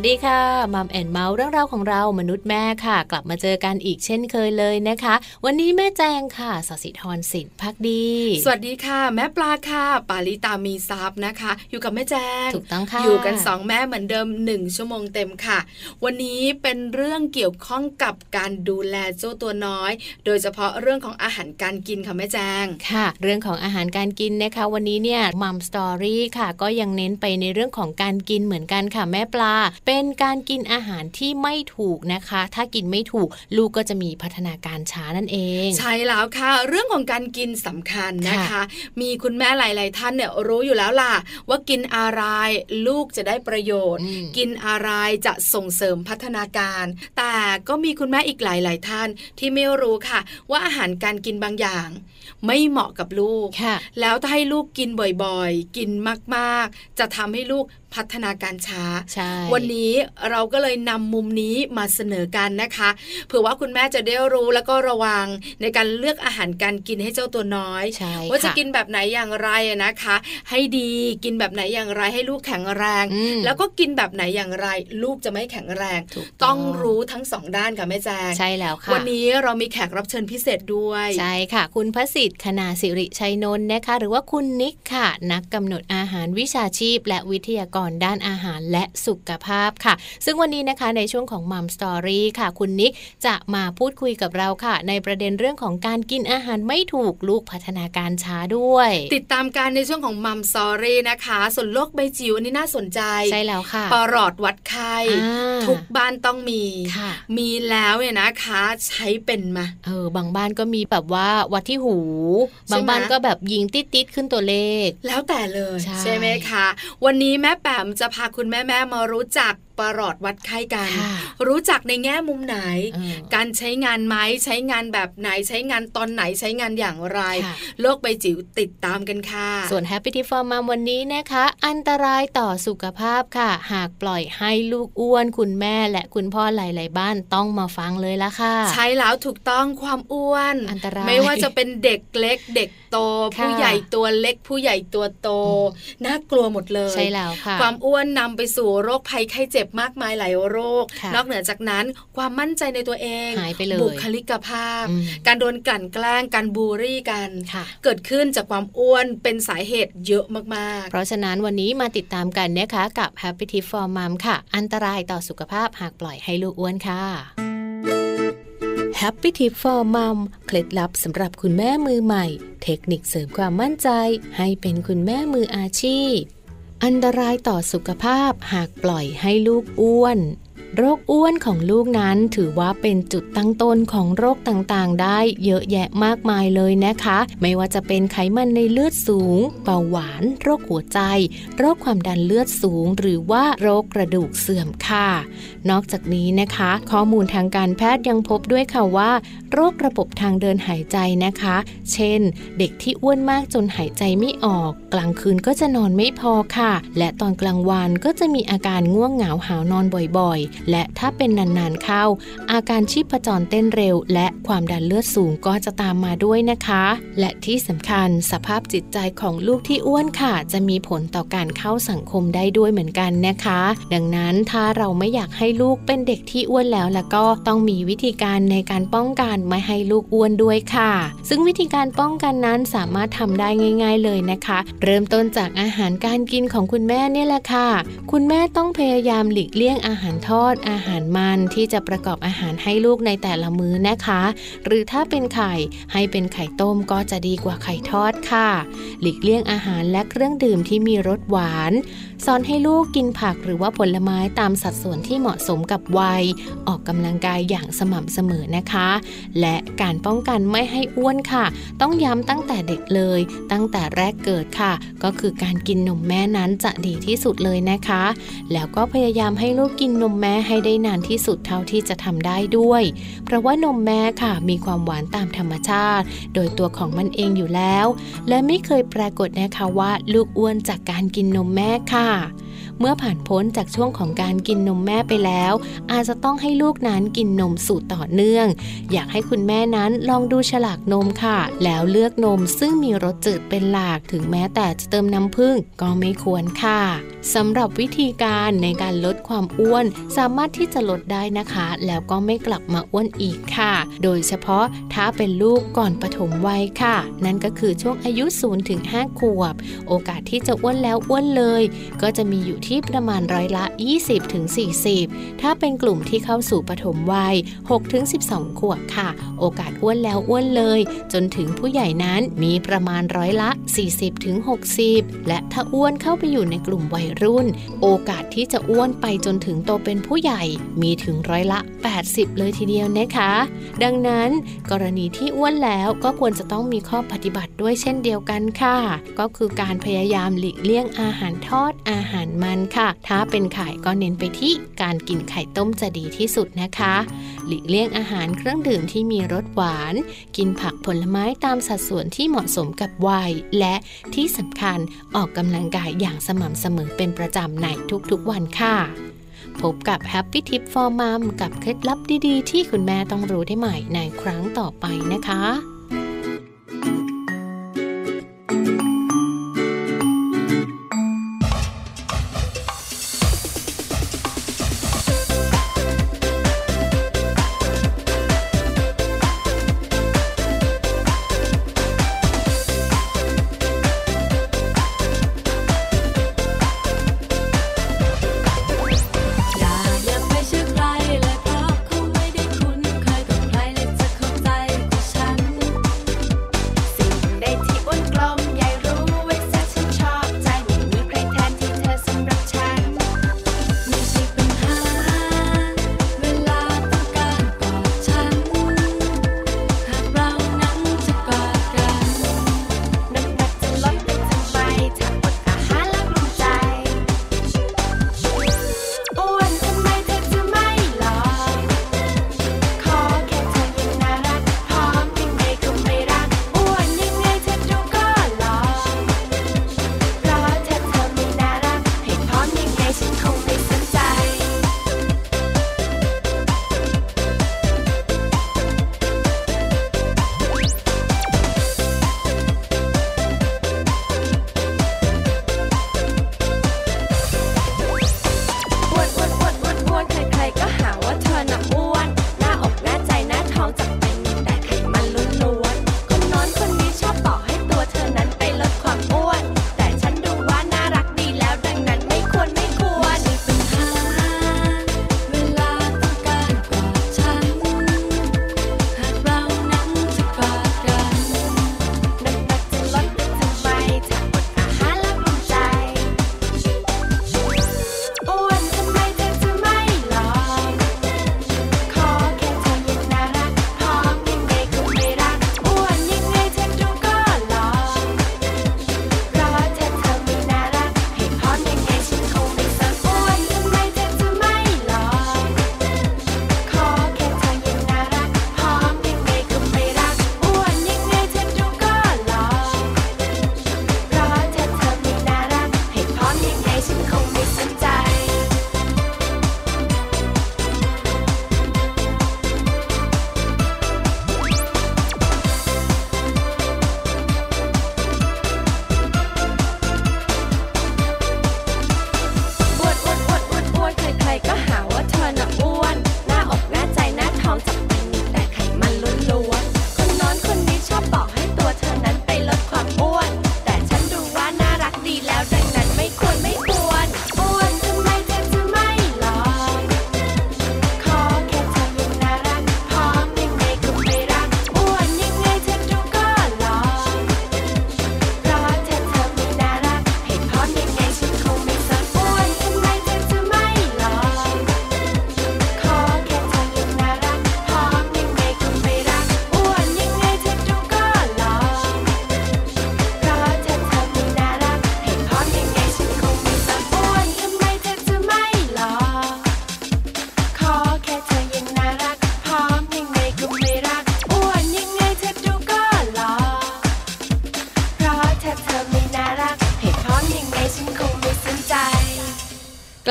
สวัสดีค่ะ Mom and Mouth เรื่องราวของเรามนุษย์แม่ค่ะ กลับมาเจอกันอีกเช่นเคยเลยนะคะ วันนี้แม่แจงค่ะสศิธรสินพักดี สวัสดีค่ะ แม่ปลาค่ะ ปาลิตามีซับนะคะ อยู่กับแม่แจงถูกต้องค่ะอยู่กันสองแม่เหมือนเดิมหนึ่งชั่วโมงเต็มค่ะ วันนี้เป็นเรื่องเกี่ยวข้องกับการดูแลเจ้าตัวน้อย โดยเฉพาะเรื่องของอาหารการกินค่ะแม่แจงค่ะ เรื่องของอาหารการกินนะคะ วันนี้เนี่ย Mom Story ค่ะ ก็ยังเน้นไปในเรื่องของการกินเหมือนกันค่ะแม่ปลาเป็นการกินอาหารที่ไม่ถูกนะคะ ถ้ากินไม่ถูกลูกก็จะมีพัฒนาการช้านั่นเอง ใช่แล้วค่ะ เรื่องของการกินสำคัญนะคะค่ะมีคุณแม่หลาย ๆ ท่านเนี่ยรู้อยู่แล้วล่ะ ว่ากินอะไรลูกจะได้ประโยชน์อืมกินอะไรจะส่งเสริมพัฒนาการ แต่ก็มีคุณแม่อีกหลาย ๆ ท่านที่ไม่รู้ค่ะ ว่าอาหารการกินบางอย่าง ไม่เหมาะกับลูกค่ะแล้วถ้าให้ลูกกินบ่อย ๆ กินมาก ๆ จะทำให้ลูกพัฒนาการช้าใช่วันนี้เราก็เลยนำมุมนี้มาเสนอกันนะคะ เผื่อว่าคุณแม่จะได้รู้แล้วก็ระวังในการเลือกอาหารการกินให้เจ้าตัวน้อยใช่ว่าจะค่กินแบบไหนอย่างไรอะนะคะ ให้ดีกินแบบไหนอย่างไรให้ลูกแข็งแรงอืมแล้วก็กินแบบไหนอย่างไร ลูกจะไม่แข็งแรงถูกต้องรู้ทั้งสองด้านค่ะแม่แจงใช่แล้วค่ะวันนี้เรามีแขกรับเชิญพิเศษด้วยใช่ค่ะ คุณพระสิทธิ์คณาสิริชัยนนท์นะคะ หรือว่าคุณนิกค่ะ นักกำหนดอาหารวิชาชีพ และวิทยากรด้านอาหารและสุขภาพค่ะ ซึ่งวันนี้นะคะในช่วงของมัมสตอรี่ค่ะ คุณนิกจะมาพูดคุยกับเราค่ะ ในประเด็นเรื่องของการกินอาหารไม่ถูกลูกพัฒนาการช้าด้วย ติดตามการในช่วงของมัมซอรี่นะคะ ส่วนโลกใบจิ๋วอันนี้น่าสนใจใช่แล้วค่ะปลอดวัดไข้อ่าทุกบ้านต้องมีค่ะมีแล้วเนี่ยนะคะใช้เป็นมาเออบางบ้านก็มีแบบว่าวัดที่หูใช่ไหมบางบ้านก็แบบยิงติดติดๆขึ้นตัวเลข แล้วแต่เลยใช่ไหมคะ วันนี้แม่แปมจะพาคุณแม่แม่มารู้จัก ปลอดวัดไข้กันค่ะรู้จักในแง่มุมไหนเออการใช้งานไหมใช้งานแบบไหนใช้งานตอนไหนใช้งานอย่างไรค่ะโลกใบจิ๋วติดตามกันค่ะ ส่วน Happy Tip for Mom วันนี้นะคะ อันตรายต่อสุขภาพค่ะ หากปล่อยให้ลูกอ้วน คุณแม่และคุณพ่อหลายๆบ้านต้องมาฟังเลยละค่ะ ใช้แล้วถูกต้องความอ้วนอันตรายไม่ว่าจะเป็นเด็กเล็กเด็กโตค่ะผู้ใหญ่ตัวเล็กผู้ใหญ่ตัวโตน่ากลัวหมดเลยใช่แล้วค่ะ ความอ้วนนำไปสู่โรคภัยไข้เจ็บมากมายหลายโรคค่ะนอกเหนือจากนั้นความมั่นใจในตัวเองหายไปเลยบุคลิกภาพอืมการโดนกลั่นแกล้งการบูลลี่กันค่ะเกิดขึ้นจากความอ้วนเป็นสาเหตุเยอะมากเพราะฉะนั้นวันนี้มาติดตามกันนะคะกับ Happy Tip for Mom ค่ะ อันตรายต่อสุขภาพหากปล่อยให้ลูกอ้วนค่ะ Happy Tip for Mom เคล็ดลับสำหรับคุณแม่มือใหม่ เทคนิคเสริมความมั่นใจ ให้เป็นคุณแม่มืออาชีพ อันตรายต่อสุขภาพหากปล่อยให้ลูกอ้วน โรคอ้วนของลูกนั้นถือว่าเป็นจุดตั้งต้นของโรคต่างๆ ได้เยอะแยะมากมายเลยนะคะ ไม่ว่าจะเป็นไขมันในเลือดสูง เบาหวาน โรคหัวใจ โรคความดันเลือดสูง หรือว่าโรคกระดูกเสื่อมค่ะ นอกจากนี้นะคะ ข้อมูลทางการแพทย์ยังพบด้วยค่ะว่า โรคระบบทางเดินหายใจนะคะ เช่น เด็กที่อ้วนมากจนหายใจไม่ออก กลางคืนก็จะนอนไม่พอค่ะ และตอนกลางวันก็จะมีอาการง่วงเหงาหาวนอนบ่อยๆและถ้าเป็นนานๆเข้า อาการชีพจรเต้นเร็ว และความดันเลือดสูงก็จะตามมาด้วยนะคะ และที่สำคัญสภาพจิตใจของลูกที่อ้วนค่ะ จะมีผลต่อการเข้าสังคมได้ด้วยเหมือนกันนะคะ ดังนั้นถ้าเราไม่อยากให้ลูกเป็นเด็กที่อ้วนแล้วแล้วก็ต้องมีวิธีการในการป้องกันไม่ให้ลูกอ้วนด้วยค่ะ ซึ่งวิธีการป้องกันนั้นสามารถทำได้ง่าย ๆเลยนะคะ เริ่มต้นจากอาหารการกินของคุณแม่เนี่ยแหละค่ะ คุณแม่ต้องพยายามหลีกเลี่ยงอาหารทอดอาหารมันที่จะประกอบอาหารให้ลูกในแต่ละมื้อนะคะ หรือถ้าเป็นไข่ให้เป็นไข่ต้มก็จะดีกว่าไข่ทอดค่ะ หลีกเลี่ยงอาหารและเครื่องดื่มที่มีรสหวานสอนให้ลูกกินผักหรือว่าผลไม้ตามสัดส่วนที่เหมาะสมกับวัย ออกกำลังกายอย่างสม่ำเสมอนะคะ และการป้องกันไม่ให้อ้วนค่ะ ต้องย้ำตั้งแต่เด็กเลย ตั้งแต่แรกเกิดค่ะ ก็คือการกินนมแม่นั้นจะดีที่สุดเลยนะคะ แล้วก็พยายามให้ลูกกินนมแม่ให้ได้นานที่สุดเท่าที่จะทำได้ด้วย เพราะว่านมแม่ค่ะ มีความหวานตามธรรมชาติ โดยตัวของมันเองอยู่แล้ว และไม่เคยปรากฏนะคะว่าลูกอ้วนจากการกินนมแม่ค่ะค่ะ เมื่อผ่านพ้นจากช่วงของการกินนมแม่ไปแล้ว อาจจะต้องให้ลูกนั้นกินนมสูตรต่อเนื่อง อยากให้คุณแม่นั้นลองดูฉลากนมค่ะ แล้วเลือกนมซึ่งมีรสจืดเป็นหลักถึงแม้แต่จะเติมน้ำผึ้งก็ไม่ควรค่ะสำหรับวิธีการในการลดความอ้วน สามารถที่จะลดได้นะคะ แล้วก็ไม่กลับมาอ้วนอีกค่ะ โดยเฉพาะถ้าเป็นลูกก่อนปฐมวัยค่ะ นั่นก็คือช่วงอายุ0ถึง5ขวบ โอกาสที่จะอ้วนแล้วอ้วนเลยก็จะมีอยู่ที่ประมาณร้อยละ 20-40 ถ้าเป็นกลุ่มที่เข้าสู่ปฐมวัย 6-12 ขวบค่ะ โอกาสอ้วนแล้วอ้วนเลย จนถึงผู้ใหญ่นั้นมีประมาณร้อยละ 40-60 และถ้าอ้วนเข้าไปอยู่ในกลุ่มวัยรุ่น โอกาสที่จะอ้วนไปจนถึงโตเป็นผู้ใหญ่มีถึงร้อยละ 80 เลยทีเดียวนะคะ ดังนั้นกรณีที่อ้วนแล้วก็ควรจะต้องมีข้อปฏิบัติด้วยเช่นเดียวกันค่ะ ก็คือการพยายามหลีกเลี่ยงอาหารทอดอาหารมันค่ะ ถ้าเป็นไข่ก็เน้นไปที่การกินไข่ต้มจะดีที่สุดนะคะ หลีกเลี่ยงอาหารเครื่องดื่มที่มีรสหวาน กินผักผลไม้ตามสัดส่วนที่เหมาะสมกับวัย และที่สำคัญออกกำลังกายอย่างสม่ำเสมอเป็นประจำในทุกๆวันค่ะพบกับ Happy Tip for Mom กับเคล็ดลับดีๆ ที่คุณแม่ต้องรู้ได้ใหม่ในครั้งต่อไปนะคะ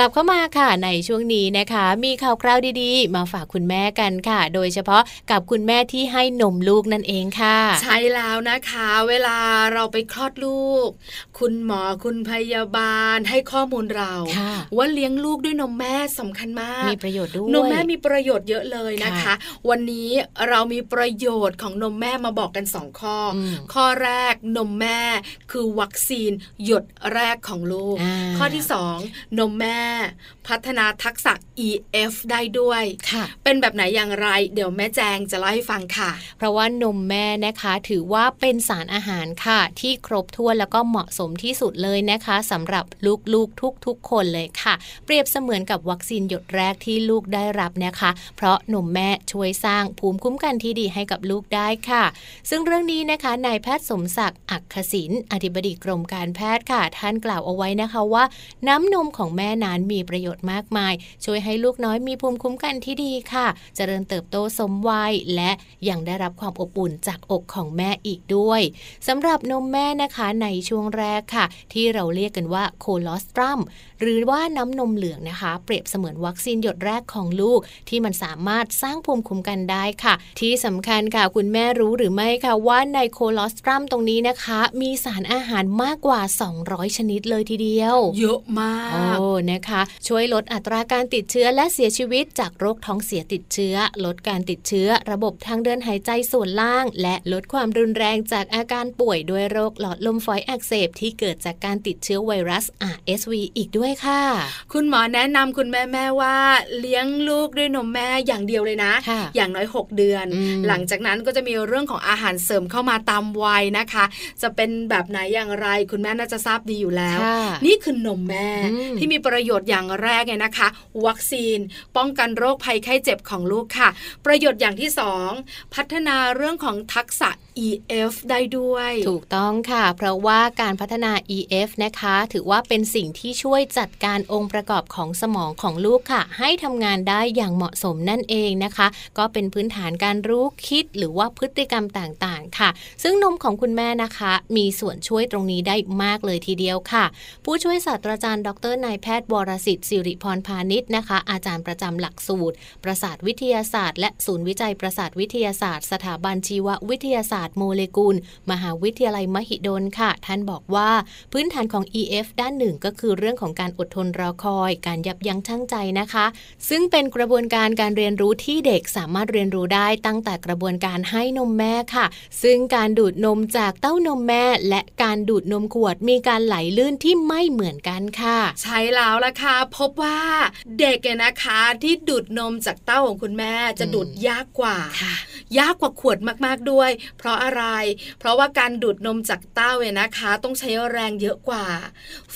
ลับเข้ามาค่ะในช่วงนี้นะคะ มีข่าวคราวดีๆ มาฝากคุณแม่กันค่ะ โดยเฉพาะกับคุณแม่ที่ให้นมลูกนั่นเองค่ะ ใช่แล้วนะคะ เวลาเราไปคลอดลูก คุณหมอคุณพยาบาลให้ข้อมูลเราค่ะว่าเลี้ยงลูกด้วยนมแม่สำคัญมากมีประโยชน์ด้วยนมแม่มีประโยชน์เยอะเลยนะคะค่ะวันนี้เรามีประโยชน์ของนมแม่มาบอกกันสองข้ออมข้อแรกนมแม่คือวัคซีนหยดแรกของลูกอ่าข้อที่สองนมแม่พัฒนาทักษะ EF ได้ด้วยค่ะเป็นแบบไหนอย่างไร เดี๋ยวแม่แจงจะเล่าให้ฟังค่ะ เพราะว่านมแม่นะคะถือว่าเป็นสารอาหารค่ะ ที่ครบถ้วนแล้วก็เหมาะสมที่สุดเลยนะคะสำหรับลูกๆทุกๆ คนเลยค่ะ เปรียบเสมือนกับวัคซีนหยดแรกที่ลูกได้รับนะคะ เพราะนมแม่ช่วยสร้างภูมิคุ้มกันที่ดีให้กับลูกได้ค่ะ ซึ่งเรื่องนี้นะคะนายแพทย์สมศักดิ์อักขศินอธิบดีกรมการแพทย์ค่ะ ท่านกล่าวเอาไว้นะคะว่า น้ำนมของแม่นั้นมีประโยชน์มากมาย ช่วยให้ลูกน้อยมีภูมิคุ้มกันที่ดีค่ะ เจริญเติบโตสมวัย และยังได้รับความอบอุ่นจากอกของแม่อีกด้วยสำหรับนมแม่นะคะในช่วงแรกค่ะ ที่เราเรียกกันว่าโคลอสตรัมหรือว่าน้ำนมเหลืองนะคะ เปรียบเสมือนวัคซีนหยดแรกของลูก ที่มันสามารถสร้างภูมิคุ้มกันได้ค่ะ ที่สำคัญค่ะคุณแม่รู้หรือไม่ค่ะว่าในโคลอสตรัมตรงนี้นะคะ มีสารอาหารมากกว่า 200 ชนิดเลยทีเดียว เยอะมากโอ้นะคะ ช่วยลดอัตราการติดเชื้อและเสียชีวิตจากโรคท้องเสียติดเชื้อ ลดการติดเชื้อ ระบบทางเดินหายใจส่วนล่าง และลดความรุนแรงจากอาการป่วยด้วยโรคหลอดลมฝอยอักเสบที่เกิดจากการติดเชื้อไวรัส RSV อีกด้วยค่ะ คุณหมอแนะนำคุณแม่แม่ว่า เลี้ยงลูกด้วยนมแม่อย่างเดียวเลยนะค่ะอย่างน้อย 6 เดือนอืมหลังจากนั้นก็จะมีเรื่องของอาหารเสริมเข้ามาตามวัยนะคะ จะเป็นแบบไหนอย่างไร คุณแม่น่าจะทราบดีอยู่แล้วค่ะนี่คือนมแม่อืมที่มีประโยชน์ชน์อย่างแรกเนี่ยนะคะ วัคซีน ป้องกันโรคภัยไข้เจ็บของลูกค่ะ ประโยชน์อย่างที่สองพัฒนาเรื่องของทักษะ EF ได้ด้วย ถูกต้องค่ะ เพราะว่าการพัฒนา EF นะคะ ถือว่าเป็นสิ่งที่ช่วยจัดการองค์ประกอบของสมองของลูกค่ะ ให้ทำงานได้อย่างเหมาะสมนั่นเองนะคะ ก็เป็นพื้นฐานการรู้คิดหรือว่าพฤติกรรมต่างๆ ค่ะ ซึ่งนมของคุณแม่นะคะ มีส่วนช่วยตรงนี้ได้มากเลยทีเดียวค่ะ ผู้ช่วยศาสตราจารย์ ดรนายแพทย์วรสิทธิ์สิริพรพาณิชย์นะคะ อาจารย์ประจำหลักสูตร ประสาทวิทยาศาสตร์ และศูนย์วิจัยประสาทวิทยาศาสตร์ สถาบันชีววิทยาศาสตร์โมเลกุล มหาวิทยาลัยมหิดลค่ะ ท่านบอกว่าพื้นฐานของ EF ด้านหนึ่งก็คือเรื่องของการอดทนรอคอย การยับยั้งชั่งใจนะคะ ซึ่งเป็นกระบวนการการเรียนรู้ที่เด็กสามารถเรียนรู้ได้ตั้งแต่กระบวนการให้นมแม่ค่ะ ซึ่งการดูดนมจากเต้านมแม่ และการดูดนมขวดมีการไหลลื่นที่ไม่เหมือนกันค่ะ ใช่แล้วล่ะค่ะ พบว่าเด็กเนี่ยนะคะที่ดูดนมจากเต้าของคุณแม่จะอืมดูดยากกว่าค่ะยากกว่าขวดมากๆด้วย เพราะอะไร เพราะว่าการดูดนมจากเต้าเนี่ยนะคะ ต้องใช้แรงเยอะกว่า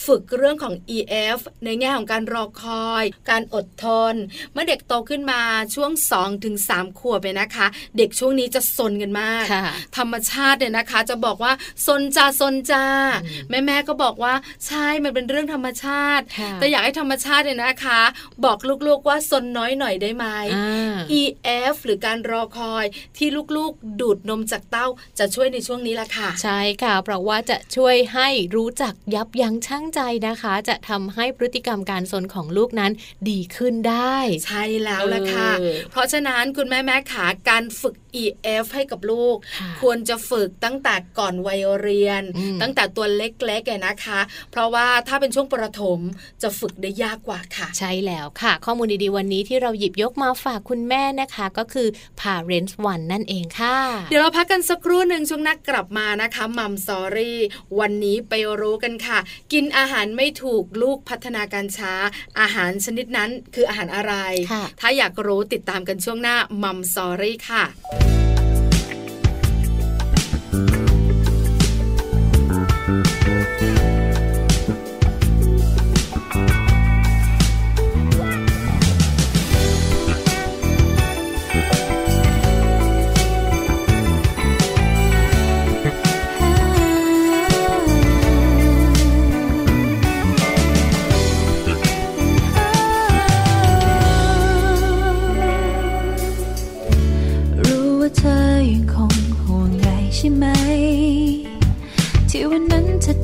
ฝึกเรื่องของ EF ในแง่ของการรอคอย การอดทน เมื่อเด็กโตขึ้นมาช่วง 2-3ถึง3ขวบเนี่ยนะคะ เด็กช่วงนี้จะซนกันมากค่ะธรรมชาติเนี่ยนะคะ จะบอกว่าซนจ้าซนจ้าอืมแม่แม่ๆก็บอกว่าใช่มันเป็นเรื่องธรรมชาติค่ะแต่อยากให้ธรรมชาติเนี่ยนะคะ บอกลูกๆว่าซนน้อยหน่อยได้ไหมอ่า EF หรือการรอคอยที่ลูกๆ ดูดนมจากเต้าจะช่วยในช่วงนี้ละค่ะ ใช่ค่ะ เพราะว่าจะช่วยให้รู้จักยับยั้งชั่งใจนะคะ จะทำให้พฤติกรรมการสนของลูกนั้นดีขึ้นได้ ใช่แล้วละค่ะเออเพราะฉะนั้นคุณแม่แม่ขาการฝึก EF ให้กับลูกค่ะควรจะฝึกตั้งแต่ก่อนวัยเรียนอืมตั้งแต่ตัวเล็กๆเนี่ยนะคะ เพราะว่าถ้าเป็นช่วงประถมจะฝึกได้ยากกว่าค่ะ ใช่แล้วค่ะ ข้อมูลดีๆวันนี้ที่เราหยิบยกมาฝากคุณแม่นะคะ ก็คือ Parents One นั่นเองค่ะ เดี๋ยวเราพักกันสักครู่หนึ่งช่วงหนักกลับมานะคะมัมซอรี่ วันนี้ไปรู้กันค่ะ กินอาหารไม่ถูกลูกพัฒนาการช้า อาหารชนิดนั้นคืออาหารอะไรค่ะถ้าอยากรู้ติดตามกันช่วงหน้ามัมซอรี่ค่ะ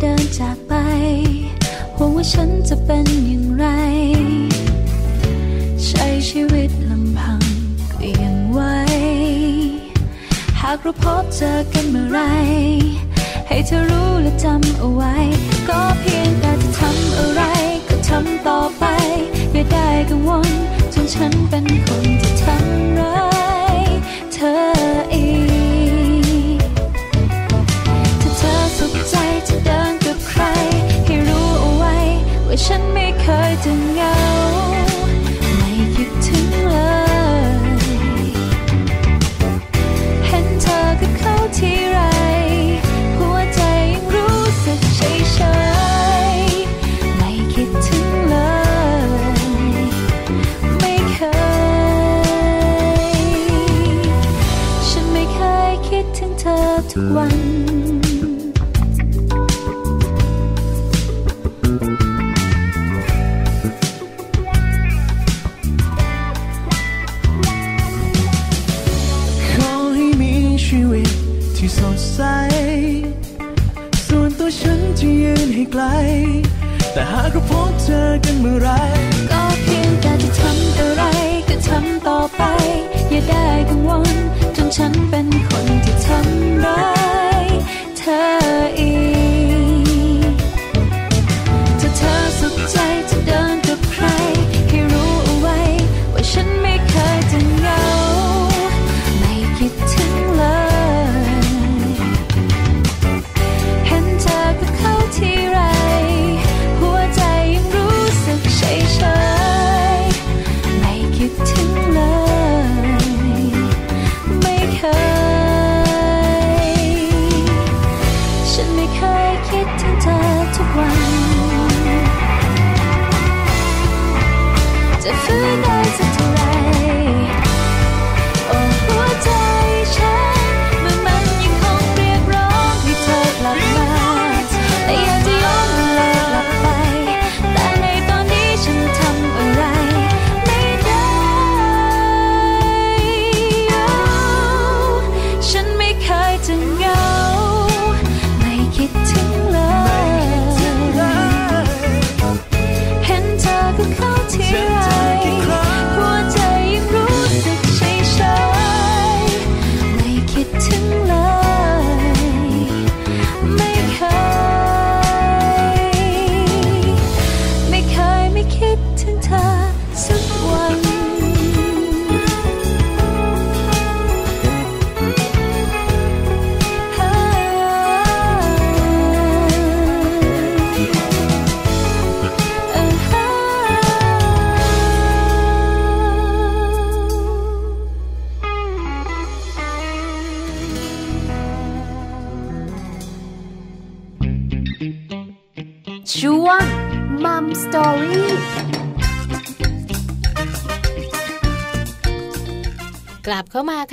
เดินจากไปหวังว่าฉันจะเป็นอย่างไร ใช้ชีวิตลำพังเลียงไว้ หากเราพบเจอกันเมื่อไร ให้เธอรู้และจำเอาไว้ ก็เพียงแต่จะทำอะไร ก็ทำต่อไป อย่าได้กังวลจนฉันเป็นคน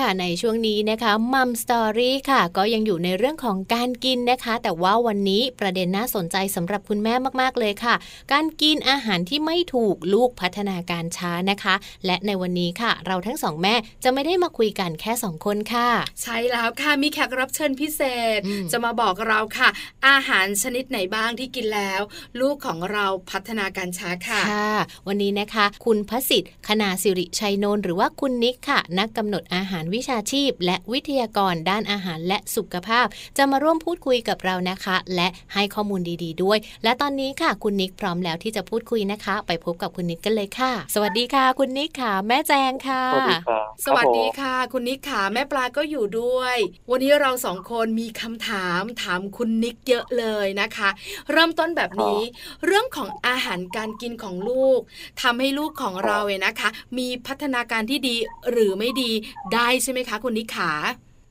ค่ะในช่วงนี้นะคะมัมสตอรี่ค่ะ ก็ยังอยู่ในเรื่องของการกินนะคะ แต่ว่าวันนี้ประเด็นน่าสนใจสำหรับคุณแม่มากๆเลยค่ะ การกินอาหารที่ไม่ถูกลูกพัฒนาการช้านะคะ และในวันนี้ค่ะ เราทั้งสองแม่จะไม่ได้มาคุยกันแค่สองคนค่ะ ใช่แล้วค่ะมีแขกรับเชิญพิเศษอืมจะมาบอกเราค่ะ อาหารชนิดไหนบ้างที่กินแล้ว ลูกของเราพัฒนาการช้าค่ะค่ะ วันนี้นะคะ คุณพสิทธิ์คณาสิริชัยนนท์หรือว่าคุณนิกค่ะ นักกำหนดอาหารวิชาชีพ และวิทยากรด้านอาหารและสุขภาพ จะมาร่วมพูดคุยกับเรานะคะ และให้ข้อมูลดีๆ ด้วย และตอนนี้ค่ะคุณนิกพร้อมแล้วที่จะพูดคุยนะคะ ไปพบกับคุณนิกกันเลยค่ะ สวัสดีค่ะ คุณนิกค่ะ แม่แจงค่ะ สวัสดีครับสวัสดีครับผมค่ะ คุณนิกขาแม่ปลาก็อยู่ด้วย วันนี้เราสองคนมีคำถามถามคุณนิกเยอะเลยนะคะ เริ่มต้นแบบนี้ เรื่องของอาหารการกินของลูกทำให้ลูกของเราเนี่ยนะคะ มีพัฒนาการที่ดีหรือไม่ดีได้ใช่ไหมคะคุณนิกขา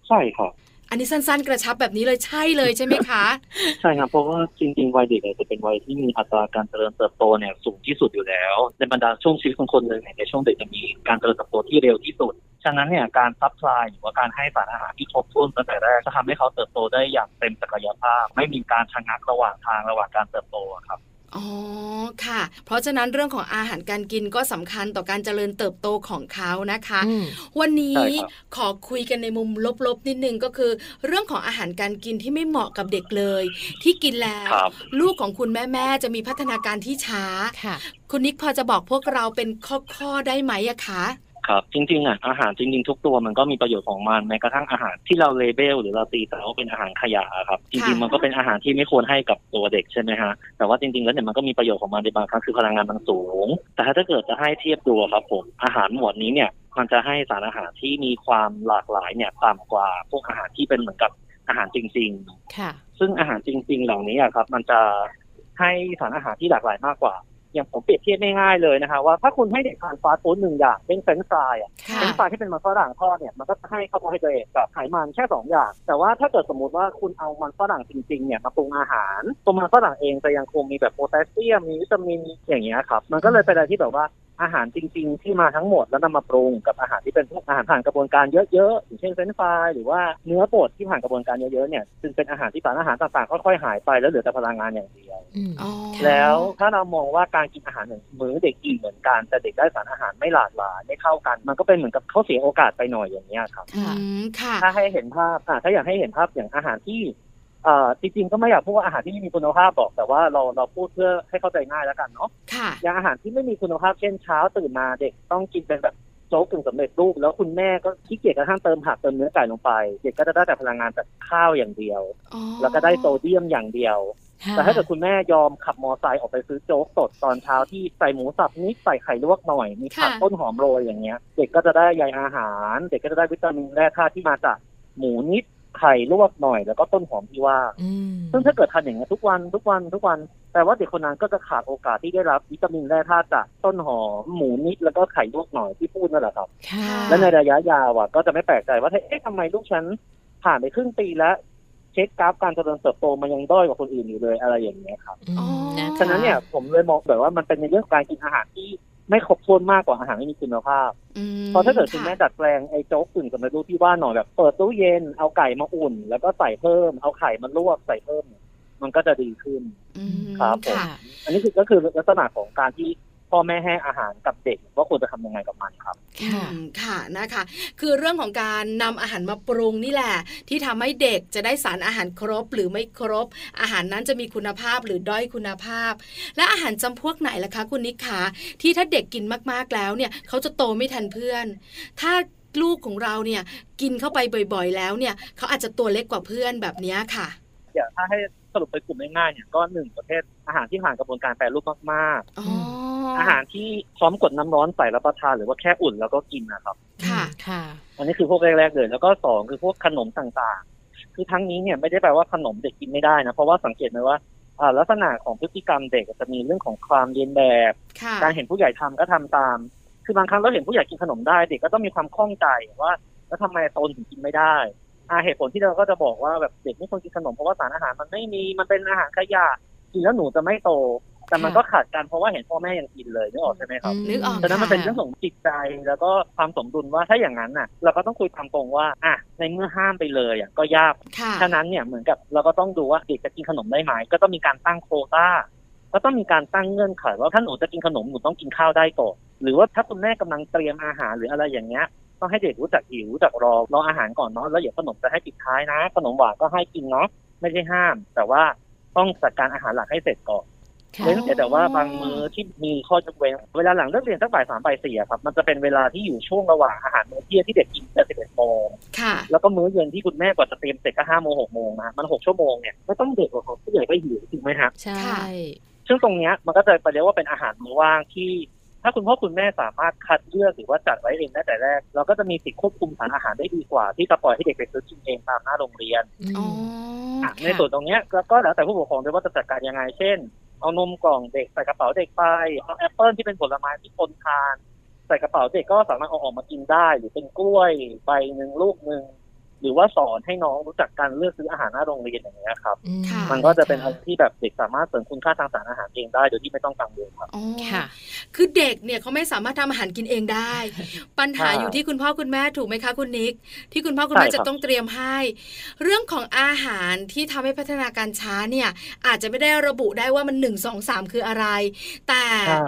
ใช่ครับอันนี้สั้นๆ กระชับแบบนี้เลยใช่เลยใช่ไหมคะ ใช่ครับเพราะว่าจริงๆวัยเด็กเนี่ยจะเป็นวัยที่มีอัตราการเจริญเติบโตเนี่ยสูงที่สุดอยู่แล้ว ในบรรดาช่วงชีวิตของคนหนึ่งเนี่ยในช่วงเด็กจะมีการเจริญเติบโตที่เร็วที่สุด ฉะนั้นเนี่ยการ supply หรือว่าการให้สารอาหารที่ครบถ้วนตั้งแต่แรกจะทำให้เขาเติบโตได้อย่างเต็มศักยภาพ ไม่มีการชะงักระหว่างทางระหว่างการเติบโตอะครับ อ๋อค่ะ เพราะฉะนั้นเรื่องของอาหารการกินก็สำคัญต่อการเจริญเติบโตของเขานะคะอืมวันนี้ใช่ครับขอคุยกันในมุมลบๆนิดนึงก็คือ เรื่องของอาหารการกินที่ไม่เหมาะกับเด็กเลย ที่กินแล้วครับลูกของคุณแม่ๆจะมีพัฒนาการที่ช้าค่ะคุณนิกพอจะบอกพวกเราเป็นข้อๆได้ไหมอะคะ ครับจริงๆอะอาหารจริงๆ ทุกตัวมันก็มีประโยชน์ของมันแม้กระทั่งอาหารที่เราเลเบลหรือเราตีแต่ว่าเป็นอาหารขยะอะครับจริงๆมันก็เป็นอาหารที่ไม่ควรให้กับตัวเด็กใช่ไหมฮะแต่ว่าจริงๆแล้วเนี่ยมันก็มีประโยชน์ของมันในบางครั้งคือพลังงานมันสูง แต่ถ้าเกิดจะให้เทียบดูอะครับผมอาหารหมวดนี้เนี่ยมันจะให้สารอาหารที่มีความหลากหลายเนี่ยต่ำกว่าพวกอาหารที่เป็นเหมือนกับอาหารจริงๆค่ะซึ่งอาหารจริง ๆ เหล่านี้อะครับ มันจะให้สารอาหารที่หลากหลายมากกว่า อย่างผมเปรียบเทียบง่ายๆเลยนะคะว่าถ้าคุณให้เด็กทานฟาสต์ฟู้ดหนึ่งอย่างเช่นเฟรนช์ฟรายอะค่ะเฟรนช์ฟรายที่เป็นมันฝรั่งทอดเนี่ยมันก็จะให้คาร์โบไฮเดรตกับไขมันแค่สองอย่าง แต่ว่าถ้าเกิดสมมติว่าคุณเอามันฝรั่งจริงๆเนี่ยมาปรุงอาหารตัวมันฝรั่งเองจะยังคงมีแบบโพแทสเซียมมีวิตามินอย่างเงี้ยครับมันก็เลยเป็นอะไรที่แบบว่า อาหารจริง ๆ ที่มาทั้งหมดแล้วนำมาปรุงกับอาหารที่เป็นพวกอาหารผ่านกระบวนการเยอะๆอย่างเช่นเฟรนช์ฟรายหรือว่าเนื้อบดที่ผ่านกระบวนการเยอะๆเนี่ยจึงเป็นอาหารที่สารอาหารต่างๆค่อยๆหายไปแล้วเหลือแต่พลังงานอย่างเดียวอืมอ๋อแล้วถ้าเรามองว่าการกินอาหารหนึ่งมื้อเด็กกินเหมือนกันแต่เด็กได้สารอาหารไม่หลากหลายไม่เข้ากัน มันก็เป็นเหมือนกับเขาเสียโอกาสไปหน่อยอย่างนี้ยครับอืมค่ะถ้าให้เห็นภาพอะถ้าอยากให้เห็นภาพอย่างอาหารที่เอ่อจริงๆก็ไม่อยากพูดว่าอาหารที่ไม่มีคุณภาพบอก แต่ว่าเราเราพูดเพื่อให้เข้าใจง่ายแล้วกันเนาะค่ะอย่างอาหารที่ไม่มีคุณภาพเช่นเช้าตื่นมาเด็กต้องกินเป็นแบบโจ๊กกึ่งสำเร็จรูป แล้วคุณแม่ก็ขี้เกียจกระทั่งเติมผักเติมเนื้อไก่ลงไป เด็กก็จะได้แต่พลังงานจากข้าวอย่างเดียวอ๋อแล้วก็ได้โซเดียมอย่างเดียวค่ะแต่ถ้าเกิดคุณแม่ยอมขับมอไซค์ออกไปซื้อโจ๊กสดตอนเช้าที่ใส่หมูสับนิดใส่ไข่ลวกหน่อย มีผักค่ะต้นหอมโรยอย่างเงี้ย เด็กก็จะได้ใยอาหาร เด็กก็จะได้วิตามินแร่ธาตุที่มาจากหมูนิด ไข่ลวกหน่อยแล้วก็ต้นหอมที่ว่าอืมซึ่งถ้าเกิดทานอย่างเงี้ยทุกวันทุกวันทุกวันแปลว่าเด็กคนนั้นก็จะขาดโอกาสที่ได้รับวิตามินแร่ธาตุจากต้นหอมหมูนิดแล้วก็ไข่ลวกหน่อยที่พูดนั่นแหละครับค่ะและในระยะยาวอะก็จะไม่แปลกใจว่าเอ๊ะทำไมลูกฉันผ่านไปครึ่งปีแล้วเช็คกราฟการเจริญเติบโตมันยังด้อยกว่าคนอื่นอยู่เลยอะไรอย่างเงี้ยครับอืมอ๋อนะคะฉะนั้นเนี่ยผมเลยมองแบบว่ามันเป็นในเรื่องของการกินอาหารที่ ไม่ครบถ้วนมากกว่าอาหารไม่มีคุณภาพอืมเพราะถ้าเกิดคุณะแม่ดัดแปลงไอ้โจ๊กกึ่งสำเร็จรูปที่ว่าหน่อยแบบเปิดตู้เย็นเอาไก่มาอุ่น แล้วก็ใส่เพิ่ม เอาไข่มาลวกใส่เพิ่ม มันก็จะดีขึ้นอืมครับผมค่ะอันนี้คือก็คือลักษณะของการที่ พ่อแม่ให้อาหารกับเด็กว่าควรจะทำยังไงกับมันครับ ค่ะค่ะนะคะ คือเรื่องของการนำอาหารมาปรุงนี่แหละ ที่ทำให้เด็กจะได้สารอาหารครบหรือไม่ครบ อาหารนั้นจะมีคุณภาพหรือด้อยคุณภาพ และอาหารจำพวกไหนล่ะคะ คุณนิกคะที่ถ้าเด็กกินมากๆแล้วเนี่ยเขาจะโตไม่ทันเพื่อน ถ้าลูกของเราเนี่ยกินเข้าไปบ่อยๆ แล้วเนี่ยเขาอาจจะตัวเล็กกว่าเพื่อนแบบนี้ค่ะ อย่างถ้าให้ สรุปไปกลุ่มง่ายๆเนี่ยก็หนึ่งประเภทอาหารที่ผ่านกระบวนการแปรรูปมากอ๋อๆออาหารที่พร้อมกดน้ำร้อนใส่รับประทานหรือว่าแค่อุ่นแล้วก็กินนะครับ ค่ะค่ะ อันนี้คือพวกแรกๆเลยแล้วก็สองคือพวกขนมต่างๆ คือทั้งนี้เนี่ยไม่ได้แปลว่าขนมเด็กกินไม่ได้นะเพราะว่าสังเกตไหมว่าอ่าลักษณะของพฤติกรรมเด็กจะมีเรื่องของความเรียนแบบค่ะการเห็นผู้ใหญ่ทำก็ทำตาม คือบางครั้งเราเห็นผู้ใหญ่กินขนมได้ เด็กก็ต้องมีความข้องใจว่าแล้วทำไมตนถึงกินไม่ได้ อาเหตุผลที่เราก็จะบอกว่าแบบเด็กไม่ควรกินขนมเพราะว่าสารอาหารมันไม่มีมันเป็นอาหารขยะกินแล้วหนูจะไม่โต แต่มันก็ขาดกันเพราะว่าเห็นพ่อแม่ยังกินเลยนึกออกใช่ไหมครับนึกออกฉะนั้นมันเป็นค่ะเรื่องของจิตใจแล้วก็ความสมดุลว่าถ้าอย่างนั้นน่ะ เราก็ต้องคุยตามตรงว่าอะในเมื่อห้ามไปเลยอะก็ยากค่ะฉะนั้นเนี่ยเหมือนกับเราก็ต้องดูว่าเด็กจะกินขนมได้ไหมก็ต้องมีการตั้งโควต้าก็ต้องมีการตั้งเงื่อนไขว่าถ้าหนูจะกินขนมหนูต้องกินข้าวได้ก่อนหรือว่าถ้าคุณแม่กำลังเตรียมอาหารหรืออะไรอย่างเงี้ย ต้องให้เด็กรู้จักหิวรู้จักรอรออาหารก่อนเนาะแล้วเดี๋ยวขนมจะให้ปิดท้ายนะ ขนมหวานก็ให้กินเนาะไม่ได้ห้าม แต่ว่าต้องจัดการอาหารหลักให้เสร็จก่อนค่ะเว้นแต่แต่ว่าบางมื้อที่มีข้อยกเว้นเวลาหลังเลิกเรียนสักบ่ายสามบ่ายสี่อะครับมันจะเป็นเวลาที่อยู่ช่วงระหว่างอาหารมื้อเที่ยงที่เด็กกินแต่สิบเอ็ดโมงค่ะแล้วก็มื้อเย็นที่คุณแม่กว่าจะเตรียมเสร็จก็ห้าโมงหกโมงนะมันหกชั่วโมงเนี่ยไม่ต้องเด็กหรอกครับผู้ใหญ่ก็หิวถูกไหมฮะใช่ค่ะซึ่งตรงเนี้ยมันก็จะไปเรียกว่าเป็นอาหารมื้อว่างที่ ถ้าคุณพ่อคุณแม่สามารถคัดเลือกหรือว่าจัดไว้เองได้แต่แรก เราก็จะมีสิทธิควบคุมสารอาหารได้ดีกว่า ที่จะปล่อยให้เด็กไปซื้อกินเองตามหน้าโรงเรียนในส่วนตรงนี้ก็แล้วแต่ผู้ปกครองด้วยว่าจะจัดการยังไง เช่น เอานมกล่องเด็กใส่กระเป๋าเด็กไปเอาแอปเปิลที่เป็นผลไม้ที่คนทาน ใส่กระเป๋าเด็กก็สามารถเอาออกมากินได้ หรือเป็นกล้วยใบหนึ่งลูกหนึ่ง หรือว่าสอนให้น้องรู้จักการเลือกซื้ออาหารหน้าโรงเรียนอย่างเงี้ยครับอืมค่ะมันก็จะเป็นอะไรที่แบบเด็กสามารถเสริมคุณค่าทางสารอาหารเองได้โดยที่ไม่ต้องกังวลครับอ๋อค่ะ คือเด็กเนี่ยเขาไม่สามารถทำอาหารกินเองได้ ปัญหาใช่อยู่ที่คุณพ่อคุณแม่ถูกไหมคะคุณนิก ที่คุณพ่อคุณแม่ใช่ครัจะบต้องเตรียมให้ เรื่องของอาหารที่ทำให้พัฒนาการช้าเนี่ย อาจจะไม่ได้ระบุได้ว่ามันหนึ่งสองสามคืออะไร แต่ใช่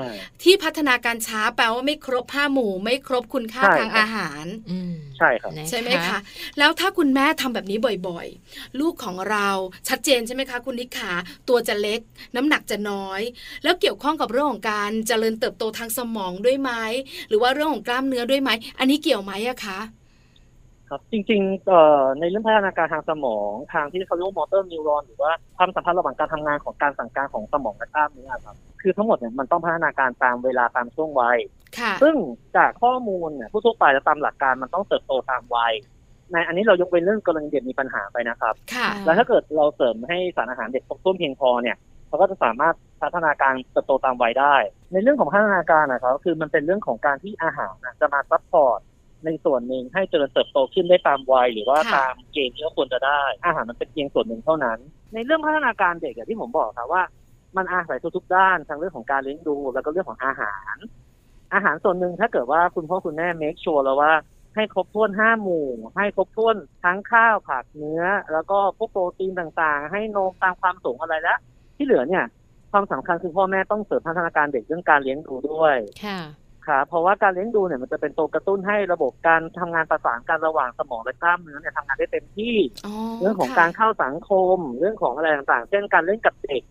ที่พัฒนาการช้าแปลว่าไม่ครบห้าหมู่ ไม่ครบคุณค่าใช่ทางครับอาหารอืมใช่ครับใช่ไหมคะ แล้วถ้าคุณแม่ทำแบบนี้บ่อยๆ ลูกของเราชัดเจนใช่ไหมคะ คุณนิกขาตัวจะเล็ก น้ำหนักจะน้อย แล้วเกี่ยวข้องกับเรื่องของการเจริญเติบโตทางสมองด้วยไหมหรือว่าเรื่องของกล้ามเนื้อด้วยไหมอันนี้เกี่ยวไหมอะคะครับจริงๆเอ่อในเรื่องพัฒนาการทางสมอง ทางที่เขาเรียกว่า motor neuron หรือว่าความสัมพันธ์ระหว่างการทำงานของการสั่งการของสมองและกล้ามเนื้อครับคือทั้งหมดเนี่ยมันต้องพัฒนาการตามเวลาตามช่วงวัยค่ะซึ่งจากข้อมูลเนี่ยผู้ทั่วไปและตามหลักการมันต้องเติบโตตามวัย ในอันนี้เรายกเป็นเรื่องกรณีเด็กมีปัญหาไปนะครับ ค่ะ แล้วถ้าเกิดเราเสริมให้สารอาหารเด็กครบถ้วนเพียงพอเนี่ยเขาก็จะสามารถพัฒนาการเติบโตตามวัยได้ ในเรื่องของพัฒนาการนะครับคือมันเป็นเรื่องของการที่อาหารน่ะจะมา support ในส่วนหนึ่งให้เจริญเติบโตขึ้นได้ตามวัย หรือว่าค่ะ ตามเกณฑ์ที่เขาควรจะได้ อาหารมันเป็นเพียงส่วนหนึ่งเท่านั้น ในเรื่องพัฒนาการเด็กอย่างที่ผมบอกครับว่า มันอาศัยทุกๆด้านทั้งเรื่องของการเลี้ยงดู แล้วก็เรื่องของอาหาร อาหารส่วนหนึ่งถ้าเกิดว่าคุณพ่อคุณแม่เมคชัวร์แล้วว่า ให้ครบถ้วนห้าหมู่ ให้ครบถ้วนทั้งข้าวผักเนื้อ แล้วก็พวกโปรตีนต่างๆ ให้นมตามความสูงอะไรแล้วที่เหลือเนี่ย ความสำคัญคือพ่อแม่ต้องเสริมพัฒนาการเด็กเรื่องการเลี้ยงดูด้วยค่ะครับเพราะว่าการเลี้ยงดูเนี่ยมันจะเป็นตัวกระตุ้นให้ระบบการทำงานประสานกันระหว่างสมองและกล้ามเนื้อเนี่ยทำงานได้เต็มที่อ๋อเรื่องของค่ะการเข้าสังคม เรื่องของอะไรต่างๆ เช่นการเล่นกับเด็ก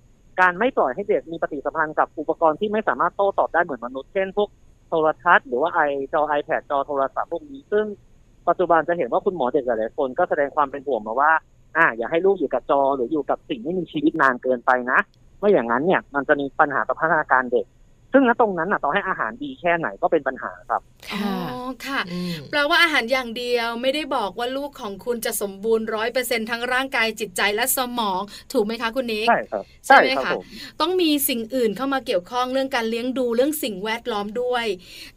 การไม่ปล่อยให้เด็กมีปฏิสัมพันธ์กับอุปกรณ์ที่ไม่สามารถโต้ตอบได้เหมือนมนุษย์ เช่นพวกโทรทัศน์หรือว่าไอจอ iPad จอโทรศัพท์พวกนี้ ซึ่งปัจจุบันจะเห็นว่าคุณหมอเด็กหลายคนก็แสดงความเป็นห่วงมาว่าอ่าอย่าให้ลูกอยู่กับจอหรืออยู่กับสิ่งที่มีชีวิตนานเกินไปนะไม่อย่างนั้นเนี่ยมันจะมีปัญหากับพัฒนาการเด็ก ซึ่งณตรงนั้นน่ะต่อให้อาหารดีแค่ไหนก็เป็นปัญหาครับอ๋อค่ะค่ะอืมแปลว่าอาหารอย่างเดียวไม่ได้บอกว่าลูกของคุณจะสมบูรณ์ร้อยเปอร์เซ็นทั้งร่างกายจิตใจและสมองถูกไหมคะคุณนิกใช่ครับใช่ไหมครับคะผมต้องมีสิ่งอื่นเข้ามาเกี่ยวข้องเรื่องการเลี้ยงดูเรื่องสิ่งแวดล้อมด้วย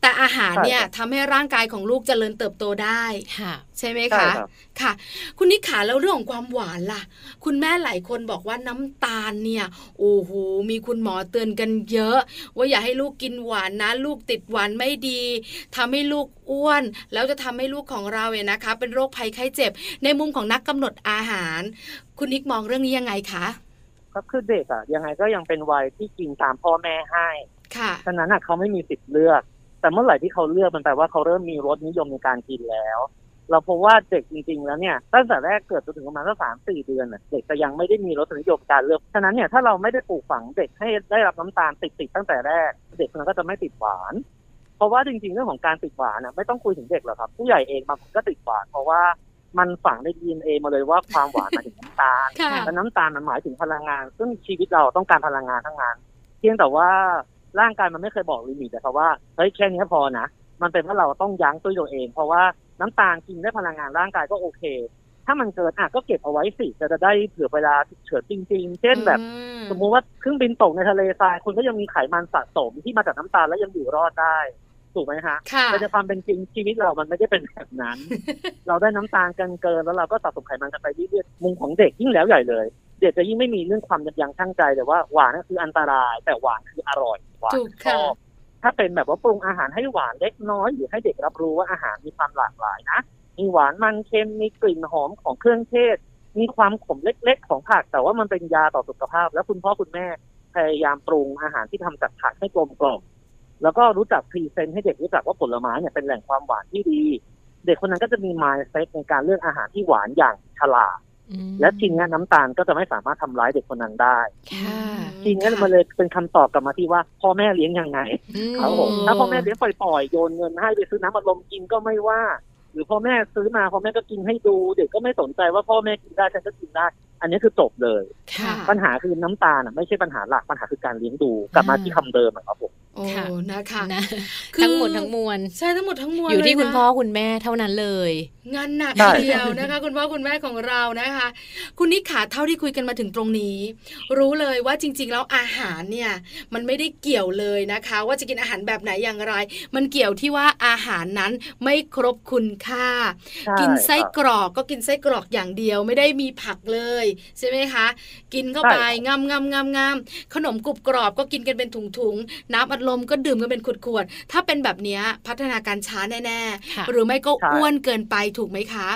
แต่อาหารเนี่ยทำให้ร่างกายของลูกเจริญเติบโตได้ค่ะ ใช่ไหมใช่คะครับค่ะ คุณนิกขาแล้วเรื่องของความหวานล่ะ คุณแม่หลายคนบอกว่าน้ำตาลเนี่ยโอ้โหมีคุณหมอเตือนกันเยอะ ว่าอย่าให้ลูกกินหวานนะ ลูกติดหวานไม่ดีทำให้ลูกอ้วน แล้วจะทำให้ลูกของเราเนี่ยนะคะ เป็นโรคภัยไข้เจ็บ ในมุมของนักกำหนดอาหาร คุณนิกมองเรื่องนี้ยังไงคะครับคือเด็กอะยังไงก็ยังเป็นวัยที่กินตามพ่อแม่ให้ค่ะฉะนั้นอะเขาไม่มีสิทธิ์เลือก แต่เมื่อไหร่ที่เขาเลือกมันแปลว่าเขาเริ่มมีรสนิยมในการกินแล้ว เราพบว่าเด็กจริงๆแล้วเนี่ยตั้งแต่แรกเกิดจนถึงประมาณสักสามสี่เดือนน่ะเด็กจะยังไม่ได้มีรสนิยมการเลือกฉะนั้นเนี่ยถ้าเราไม่ได้ปลูกฝังเด็กให้ได้รับน้ำตาลติดๆตั้งแต่แรก เด็กคนนั้นก็จะไม่ติดหวานเพราะว่าจริงๆเรื่องของการติดหวานน่ะไม่ต้องคุยถึงเด็กหรอกครับ ผู้ใหญ่เองบางคนก็ติดหวานเพราะว่ามันฝังในดีเอ็นเอมาเลยว่าความหวานหมายถึงน้ำตาลค่ะและน้ำตาลมันหมายถึงพลังงาน ซึ่งชีวิตเราต้องการพลังงานทั้งนั้น เพียงแต่ว่าร่างกายมันไม่เคยบอกลิมิตแต่ว่าเฮ้ยแค่นี้พอนะ มันเป็นว่าเราต้องยั้งตัวเราเอง เพราะว่าน้ำตาลกินได้พลังงานร่างกายก็โอเค ถ้ามันเกินอะก็เก็บเอาไว้สิจะจะได้เผื่อเวลาฉุกเฉินจริง ๆ เช่นแบบอืมสมมุติว่าเครื่องบินตกในทะเลทรายคุณก็ยังมีไขมันสะสมที่มาจากน้ำตาลแล้วยังอยู่รอดได้ถูกไหมฮะค่ะแต่ในความเป็นจริงชีวิตเรามันไม่ได้เป็นแบบนั้น เราได้น้ำตาลเกินเกินแล้วเราก็สะสมไขมันกันไปเรื่อยๆมุมของเด็กยิ่งแล้วใหญ่เลยเด็กจะยิ่งไม่มีเรื่องความยับยั้งชั่งใจแต่ว่าหวานนั่นคืออันตราย แต่หวานคืออร่อยหวานถูกชค่ะอบ ถ้าเป็นแบบว่าปรุงอาหารให้หวานเล็กน้อยหรือให้เด็กรับรู้ว่าอาหารมีความหลากหลายนะ มีหวานมันเค็มมีกลิ่นหอมของเครื่องเทศ มีความขมเล็ก ๆ ของผัก แต่ว่ามันเป็นยาต่อสุขภาพ แล้วคุณพ่อคุณแม่พยายามปรุงอาหารที่ทำจากผักให้กลมกล่อมแล้วก็รู้จักพรีเซนต์ให้เด็กรู้จักว่าผลไม้เนี่ยเป็นแหล่งความหวานที่ดี เด็กคนนั้นก็จะมี mindset ในการเลือกอาหารที่หวานอย่างฉลาด และทีนี้น้ำตาลก็จะไม่สามารถทำร้ายเด็กคนนั้นได้ค่ะทีนี้มันเลยเป็นคำตอบกลับมาที่ว่าพ่อแม่เลี้ยงยังไงอืมครับผมถ้าพ่อแม่เลี้ยงปล่อยๆโยนเงินให้ไปซื้อน้ำอัดลมกินก็ไม่ว่า หรือพ่อแม่ซื้อมาพ่อแม่ก็กินให้ดู เด็กก็ไม่สนใจว่าพ่อแม่กินได้ฉันก็กินได้ อันนี้คือจบเลยค่ะปัญหาคือน้ำตาลน่ะไม่ใช่ปัญหาหลักปัญหาคือการเลี้ยงดูกลับมาที่คำเดิมอะครับผม โอ้ค่ะนะคะนะคือทั้งหมดทั้งมวลใช่ทั้งหมดทั้งมวลอยู่ที่เลนะคุณพ่อคุณแม่เท่านั้นเลย งานหนักใช่ทีเดียวนะคะ คุณพ่อคุณแม่ของเรานะคะ คุณนิขาเท่าที่คุยกันมาถึงตรงนี้ รู้เลยว่าจริง ๆ แล้วอาหารเนี่ยมันไม่ได้เกี่ยวเลยนะคะ ว่าจะกินอาหารแบบไหนอย่างไร มันเกี่ยวที่ว่าอาหารนั้นไม่ครบคุณค่าใช่กินไส้ครับกรอกก็กินไส้กรอกอย่างเดียวไม่ได้มีผักเลยใช่ไหมคะ กินเข้าไปใช่ครับงามงามงามงามขนมกรุบกรอบก็กินกันเป็นถุงๆน้ำอัดลมก็ดื่มกันเป็นขวดๆ ถ้าเป็นแบบเนี้ยพัฒนาการช้าแน่ค่ะๆหรือไม่ก็ใช่อ้วนเกินไปถูกไหมคะ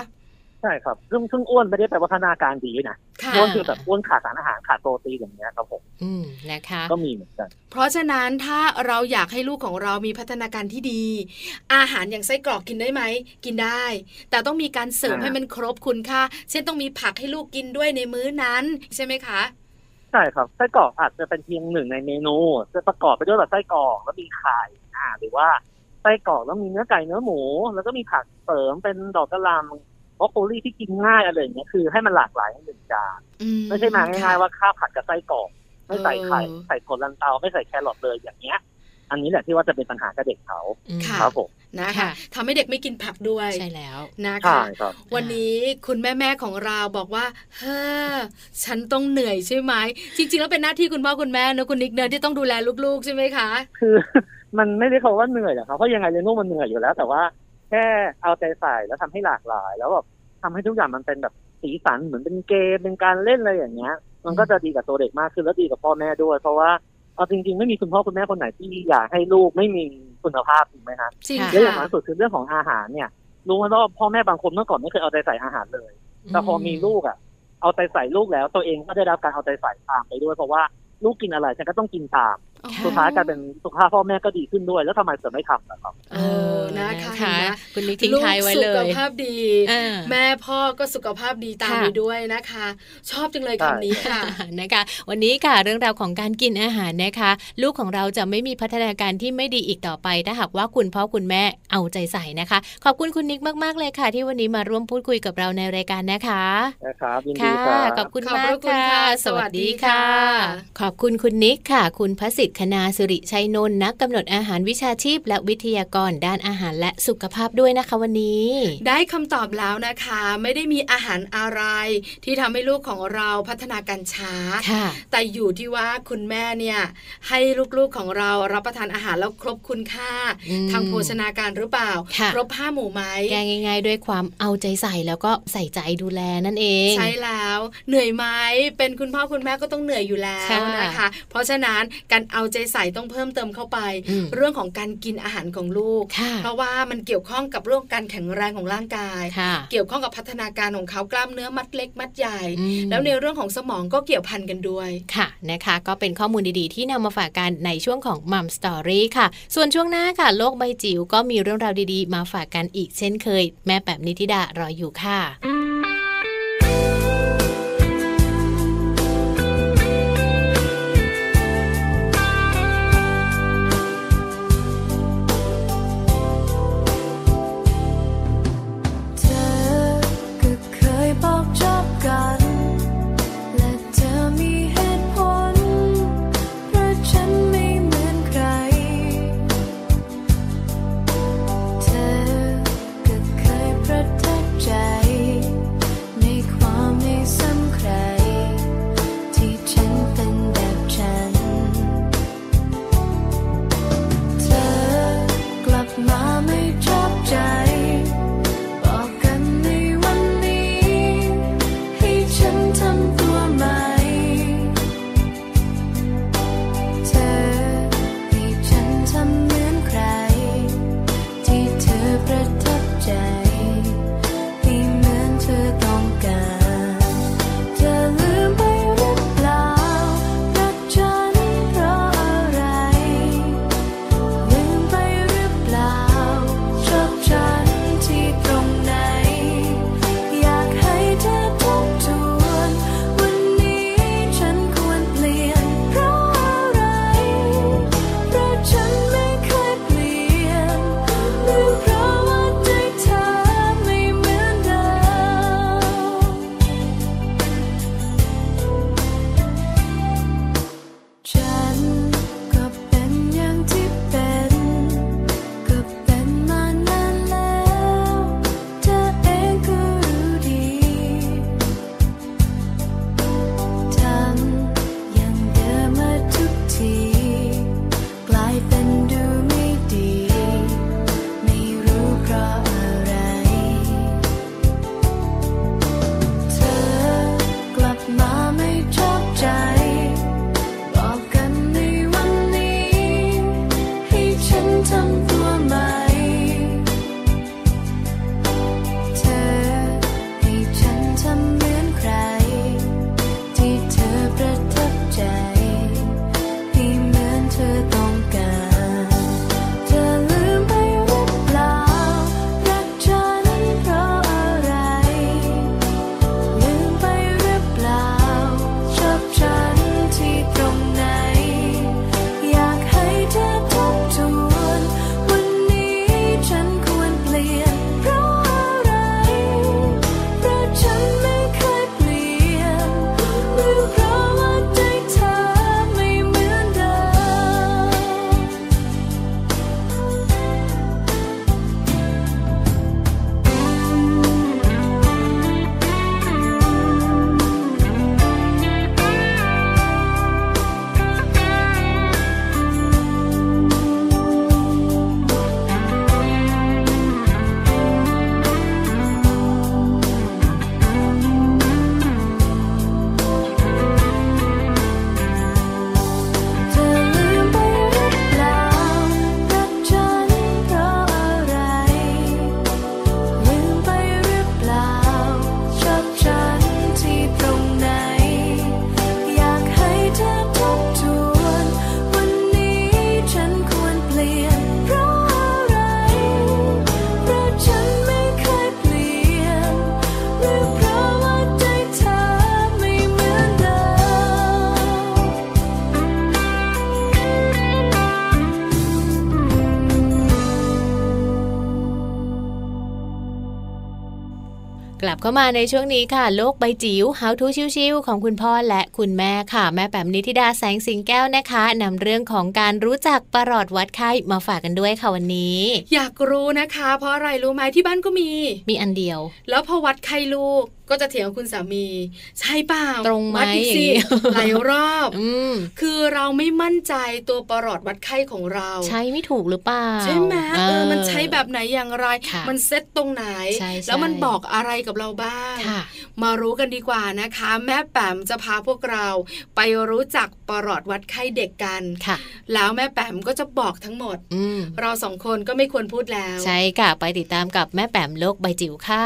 ใช่ครับ ซึ่งซึ่งอ้วนไม่ได้แปลว่าพัฒนาการดีนะค่ะอ้วนคือแบบอ้วนขาดสารอาหารขาดโปรตีนอย่างเงี้ยครับผมอืมนะคะ ก็มีเหมือนกัน เพราะฉะนั้นถ้าเราอยากให้ลูกของเรามีพัฒนาการที่ดี อาหารอย่างไส้กรอกกินได้ไหม กินได้ แต่ต้องมีการเสริมอ่าให้มันครบคุณค่า เช่นต้องมีผักให้ลูกกินด้วยในมื้อนั้นใช่ไหมคะใช่ครับไส้กรอกอาจจะเป็นเพียงหนึ่งในเมนู จะประกอบไปด้วยแบบไส้กรอกแล้วมีไข่อ่าหรือว่าไส้กรอกแล้วมีเนื้อไก่เนื้อหมู แล้วก็มีผักเสริมเป็นดอกกระหล่ำบรอกโคลีที่กินง่ายอะไรอย่างเงี้ยคือให้มันหลากหลายในหนึ่งจานอืไม่ใช่มาง่ายๆว่าข้าวผัดกับไส้กรอกไม่ใส่ไข่เออใส่ถั่วลันเตาไม่ใส่แครอทเลยอย่างเงี้ย อันนี้แหละที่ว่าจะเป็นปัญหากับเด็กเขาอืมค่ะครับผม นะคะค่ะทำให้เด็กไม่กินผักด้วยใช่แล้วนะใช่คะครับวันนี้คุณแม่แม่ๆของเราบอกว่าเฮ้อฉันต้องเหนื่อยใช่ไหมจริง ๆ แล้วเป็นหน้าที่คุณพ่อคุณแม่นะคุณนิกเนอะที่ต้องดูแลลูกๆใช่ไหมคะคือมันไม่ได้คำว่าเหนื่อยหรอกครับเพราะยังไงเลี้ยงลูกมันเหนื่อยอยู่แล้ว แต่ว่าแค่เอาใจใส่แล้วทำให้หลากหลาย แล้วแบบทำให้ทุกอย่างมันเป็นแบบสีสันเหมือนเป็นเกมเป็นการเล่นอะไรอย่างเงี้ย มันก็จะดีกับตัวเด็กมากขึ้นแล้วดีกับพ่อแม่ด้วย เพราะว่าเอาจริง ๆ ไม่มีคุณพ่อคุณแม่คนไหนที่อยากให้ลูกไม่มี คุณภาพถูกไหมฮะจริงค่ะและอย่างค่ะมากสุดคือเรื่องของอาหารเนี่ยรู้ไหมว่าพ่อแม่บางคนเมื่อก่อนไม่เคยเอาใจใส่อาหารเลย แต่พอมีลูกอะ เอาใจใส่ลูกแล้ว ตัวเองก็ได้รับการเอาใจใส่ตามไปด้วยเพราะว่าลูกกินอะไรฉันก็ต้องกินตาม สุดท้ายกลายเป็นสุขภาพพ่อแม่ก็ดีขึ้นด้วย แล้วทำไมเสือไม่ทำล่ะครับเออนะคะคะเห็นไหมคุณนิกทิ้งท้ายไว้เลลูกสุยขภาพดีอ่าแม่พ่อก็สุขภาพดีตามค่ะไปด้วยนะคะ ชอบจังเลยใช่คำนี้ค่ะนะคะ วันนี้ค่ะเรื่องราวของการกินอาหารนะคะ ลูกของเราจะไม่มีพัฒนาการที่ไม่ดีอีกต่อไป ถ้าหากว่าคุณพ่อคุณแม่เอาใจใส่นะคะ ขอบคุณคุณนิกมาก ๆ เลยค่ะ ที่วันนี้มาร่วมพูดคุยกับเราในรายการนะคะนะครับยินดีค่ะครับขอบคุณขอบมาพกระคุณค่ะค่ะสวัสดีค่ะ สวัสดีค่ะ ขอบคุณคุณนิกค่ะ คุณพระสิทธิ์คณาสิริชัยนนท์นักกำหนดอาหารวิชาชีพ และวิทยากรด้านอาหารและสุขภาพด้วยนะคะวันนี้ ได้คำตอบแล้วนะคะ ไม่ได้มีอาหารอะไร ที่ทำให้ลูกของเราพัฒนาการช้าค่ะแต่อยู่ที่ว่าคุณแม่เนี่ยให้ลูกๆของเรารับประทานอาหารแล้วครบคุณค่าอืมทางโภชนาการหรือเปล่าค่ะครบห้าหมู่ไหมแก้ง่าย ๆ ด้วยความเอาใจใส่แล้วก็ใส่ใจดูแลนั่นเอง ใช่แล้ว เหนื่อยไหมเป็นคุณพ่อคุณแม่ก็ต้องเหนื่อยอยู่แล้วค่ะนะคะ เพราะฉะนั้นการเอาใจใส่ต้องเพิ่มเติมเข้าไปอืมเรื่องของการกินอาหารของลูกค่ะเพราะว่ามันเกี่ยวข้องกับเรื่องการแข็งแรงของร่างกายค่ะเกี่ยวข้องกับพัฒนาการของเขากล้ามเนื้อมัดเล็กมัดใหญ่อืมแล้วในเรื่องของสมองก็เกี่ยวพันกันด้วยค่ะนะคะ ก็เป็นข้อมูลดีๆ ที่นำมาฝากกันในช่วงของมัมสตอรี่ค่ะ ส่วนช่วงหน้าค่ะ โลกใบจิ๋วก็มีเรื่องราวดีๆ มาฝากกันอีกเช่นเคย แม่แบบนิติดารออยู่ค่ะ เข้ามาในช่วงนี้ค่ะ โลกใบจิ๋ว How to ชิวๆของคุณพ่อและคุณแม่ค่ะ แม่แปมนิธิดาแสงสิงแก้วนะคะนำเรื่องของการรู้จักประหลอดวัดไข้มาฝากกันด้วยค่ะวันนี้ อยากรู้นะคะ เพราะอะไรรู้ไหมที่บ้านก็มี มีอันเดียว แล้วพอวัดไข้ลูก ก็จะเถียงกับคุณสามี ใช่เปล่าตรงไหมวัดอีกสิอย่างนี้หลายรอบอืมคือเราไม่มั่นใจตัวประหลอดวัดไข้ของเรา ใช้ไม่ถูกหรือเปล่าใช่ไหมเออมันใช้แบบไหนอย่างไรค่ะมันเซ็ตตรงไหนใช่ใช่แล้วมันบอกอะไรกับเราบ้างค่ะมารู้กันดีกว่านะคะ แม่แปมจะพาพวกเราไปรู้จักประหลอดวัดไข้เด็กกันค่ะแล้วแม่แปมก็จะบอกทั้งหมดอืมเราสองคนก็ไม่ควรพูดแล้ว ใช่ค่ะ ไปติดตามกับแม่แปมโลกใบจิ๋วค่ะ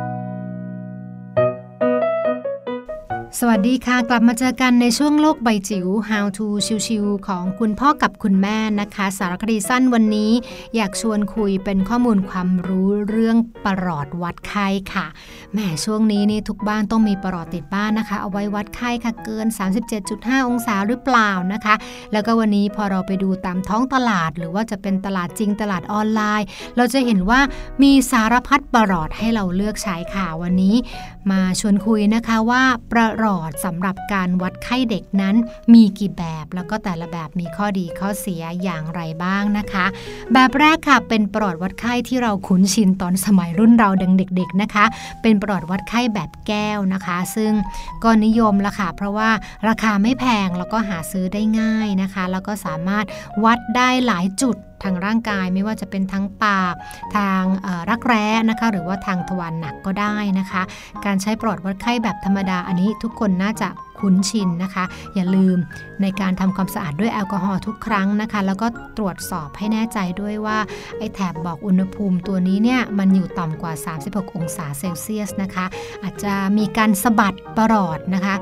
สวัสวัสดีค่ะ กลับมาเจอกันในช่วงโลกใบจิ๋ว How to ชิวๆของคุณพ่อกับคุณแม่นะคะ สารคดีสั้นวันนี้ อยากชวนคุยเป็นข้อมูลความรู้เรื่องประหลอดวัดไข้ค่ะแหมช่วงนี้นี่ทุกบ้านต้องมีประหลอดติดบ้านนะคะ เอาไว้วัดไข้ค่ะเกิน 37.5 องศาหรือเปล่านะคะ แล้วก็วันนี้พอเราไปดูตามท้องตลาด หรือว่าจะเป็นตลาดจริงตลาดออนไลน์ เราจะเห็นว่ามีสารพัดประหลอดให้เราเลือกใช้ค่ะวันนี้ มาชวนคุยนะคะว่าประหลอดสำหรับการวัดไข้เด็กนั้นมีกี่แบบ แล้วก็แต่ละแบบมีข้อดีข้อเสียอย่างไรบ้างนะคะ แบบแรกค่ะเป็นปลอดวัดไข้ที่เราคุ้นชินตอนสมัยรุ่นเราดังเด็ก ๆนะคะ เป็นปลอดวัดไข้แบบแก้วนะคะ ซึ่งก็นิยมละค่ะ เพราะว่าราคาไม่แพงแล้วก็หาซื้อได้ง่ายนะคะ แล้วก็สามารถวัดได้หลายจุด ทางร่างกายไม่ว่าจะเป็นทั้งปาก ทางรักแร้นะคะ หรือว่าทางทวารหนักก็ได้นะคะ การใช้ปลอดวัดไข้แบบธรรมดาอันนี้ทุกคนน่าจะคุ้นชินนะคะ อย่าลืมในการทำความสะอาดด้วยแอลกอฮอล์ทุกครั้งนะคะ แล้วก็ตรวจสอบให้แน่ใจด้วยว่าไอ้แถบบอกอุณหภูมิตัวนี้เนี่ยมันอยู่ต่ำกว่า 36 องศาเซลเซียสนะคะ อาจจะมีการสะบัดประหลอดนะคะ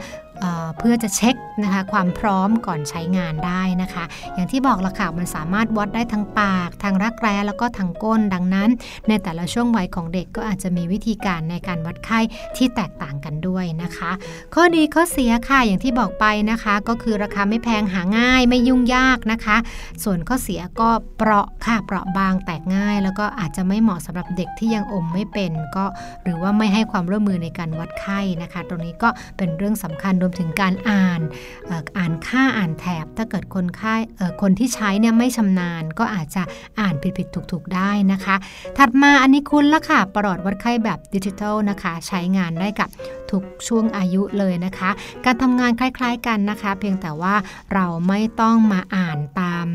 เพื่อจะเช็คนะคะความพร้อมก่อนใช้งานได้นะคะ อย่างที่บอกละค่ะมันสามารถวัดได้ทั้งปาก ทางรักแร้แล้วก็ทางก้นดังนั้น ในแต่ละช่วงวัยของเด็กก็อาจจะมีวิธีการในการวัดไข้ที่แตกต่างกันด้วยนะคะ ข้อดีข้อเสียค่ะอย่างที่บอกไปนะคะ ก็คือราคาไม่แพงหาง่ายไม่ยุ่งยากนะคะ ส่วนข้อเสียก็เปราะค่ะเปราะบางแตกง่าย แล้วก็อาจจะไม่เหมาะสำหรับเด็กที่ยังอมไม่เป็น ก็หรือว่าไม่ให้ความร่วมมือในการวัดไข้นะคะ ตรงนี้ก็เป็นเรื่องสำคัญวมถึงการอ่านอ่อานค่าอ่านแถบ ถ้าเกิดคนไข้คนที่ใช้เนี่ยไม่ชำนาญ ก็อาจจะอ่านผิดๆถูกๆได้นะคะ ถัดมาอันนี้คุณละค่ะประหลอดวัดไข้แบบดิจิทัลนะคะ ใช้งานได้กับทุกช่วงอายุเลยนะคะ การทำงานคล้ายๆกันนะคะ เพียงแต่ว่าเราไม่ต้องมาอ่านตาม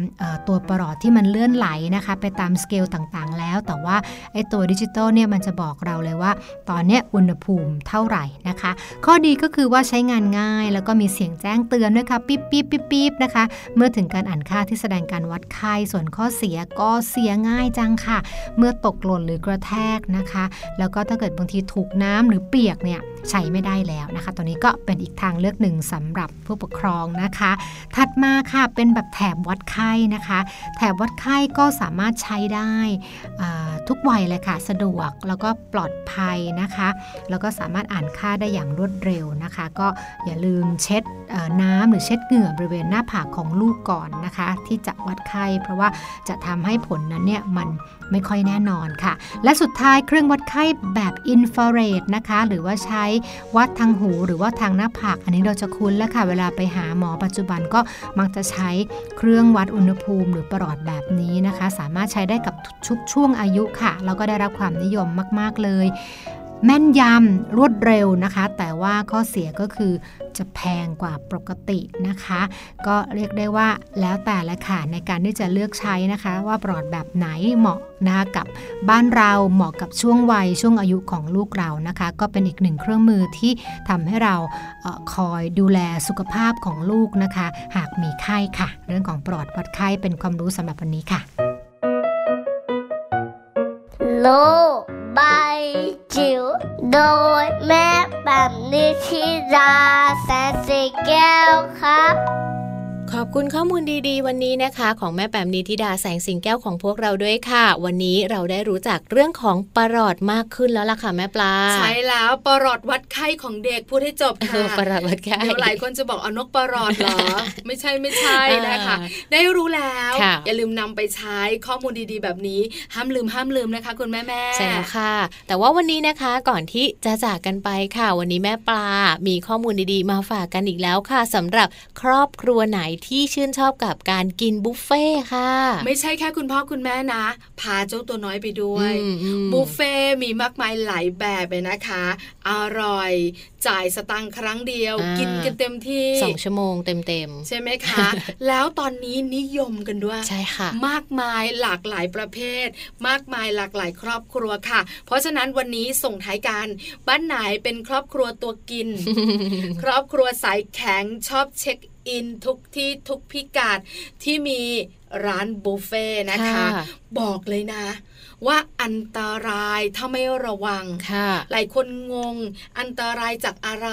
ตัวประหลอดที่มันเลื่อนไหลนะคะ ไปตามสเกลต่างๆ แล้ว แต่ว่าไอ้ตัวดิจิทัลเนี่ยมันจะบอกเราเลยว่า ตอนเนี้ยอุณหภูมิเท่าไหร่นะคะ ข้อดีก็คือว่าใช้งานง่ายแล้วก็มีเสียงแจ้งเตือนด้วยค่ะปิ๊บปิ๊บปิ๊บปิ๊บนะคะ เมื่อถึงการอ่านค่าที่แสดงการวัดไข้ส่วนข้อเสียก็เสียง่ายจังค่ะ เมื่อตกหล่นหรือกระแทกนะคะ แล้วก็ถ้าเกิดบางทีถูกน้ำหรือเปียกเนี่ยใช้ไม่ได้แล้วนะคะตัวนี้ก็เป็นอีกทางเลือกหนึ่งสำหรับผู้ปกครองนะคะ ถัดมาค่ะเป็นแบบแถบวัดไข้นะคะ แถบวัดไข้ก็สามารถใช้ได้ทุกวัยเลยค่ะ สะดวกแล้วก็ปลอดภัยนะคะ แล้วก็สามารถอ่านค่าได้อย่างรวดเร็วนะคะ ก็อย่าลืมเช็ดน้ำหรือเช็ดเหงื่อบริเวณหน้าผากของลูกก่อนนะคะ ที่จะวัดไข้ เพราะว่าจะทำให้ผลนั้นเนี่ยมันไม่ค่อยแน่นอนค่ะ และสุดท้ายเครื่องวัดไข้แบบอินฟราเรดนะคะ หรือว่าใช้วัดทางหูหรือว่าทางหน้าผากอันนี้เราจะคุ้นแล้วค่ะ เวลาไปหาหมอปัจจุบันก็มักจะใช้เครื่องวัดอุณหภูมิ หรือประหลอดแบบนี้นะคะ สามารถใช้ได้กับทุกช่วงอายุค่ะแล้วก็ได้รับความนิยมมาก ๆเลย แม่นยำรวดเร็วนะคะ แต่ว่าข้อเสียก็คือจะแพงกว่าปกตินะคะ ก็เรียกได้ว่าแล้วแต่ละค่ะในการที่จะเลือกใช้นะคะ ว่าปลอดแบบไหนเหมาะนะคะกับบ้านเราเหมาะกับช่วงวัยช่วงอายุของลูกเรานะคะ ก็เป็นอีกหนึ่งเครื่องมือที่ทำให้เราเออคอยดูแลสุขภาพของลูกนะคะ หากมีไข้ค่ะ เรื่องของปลอดวัดไข้เป็นความรู้สำหรับวันนี้ค่ะ โลบจิ๋ว โดยแม่แบบนิชิราแสนสีแก้วครับ ขขอบคุณข้อมูลดีๆ วันนี้นะคะ ของแม่แปมนิธิดาแสงสิงแก้วของพวกเราด้วยค่ะ วันนี้เราได้รู้จักเรื่องของปรอดมากขึ้นแล้วล่ะค่ะแม่ปลา ใช่แล้วปรอดวัดไข้ของเด็กพูดให้จบเอค่ะอปรอดวัดไข้เดี๋ยวหลายคนจะบอกเอานกปรอดเหรอ ไม่ใช่ไม่ใช่นะคะอ่าได้รู้แล้วค่ะอย่าลืมนำไปใช้ข้อมูลดีๆ แบบนี้ห้ามลืมห้ามลืมนะคะ คุณแม่แม่ๆใช่แล้วค่ะ แต่ว่าวันนี้นะคะก่อนที่จะจากกันไปค่ะ วันนี้แม่ปลา มีข้อมูลดีๆ มาฝากกันอีกแล้วค่ะสำหรับครอบครัวไหนที่ชื่นชอบกับการกินบุฟเฟ่ต์ค่ะ ไม่ใช่แค่คุณพ่อคุณแม่นะ พาเจ้าตัวน้อยไปด้วยอืมอืมบุฟเฟ่ต์มีมากมายหลายแบบเลยนะคะ อร่อยจ่ายสตังค์ครั้งเดียวอ่ากิกินกันเต็มที่สองชั่วโมงเต็มใช่ไหมคะ แล้วตอนนี้นิยมกันด้วยๆใช่ค่ะ มากมายหลากหลายประเภท มากมายหลากหลายครอบครัวค่ะ เพราะฉะนั้นวันนี้ส่งท้ายกันบ้านไหนเป็นครอบครัวตัวกิน ครอบครัวสายแข็งชอบเช็ค อินทุกที่ทุกพิกัดที่มีร้านบุฟเฟ่ต์นะคะค่ะบอกเลยนะ ว่าอันตรายถ้าไม่ระวังค่ะ หลายคนงง อันตรายจากอะไร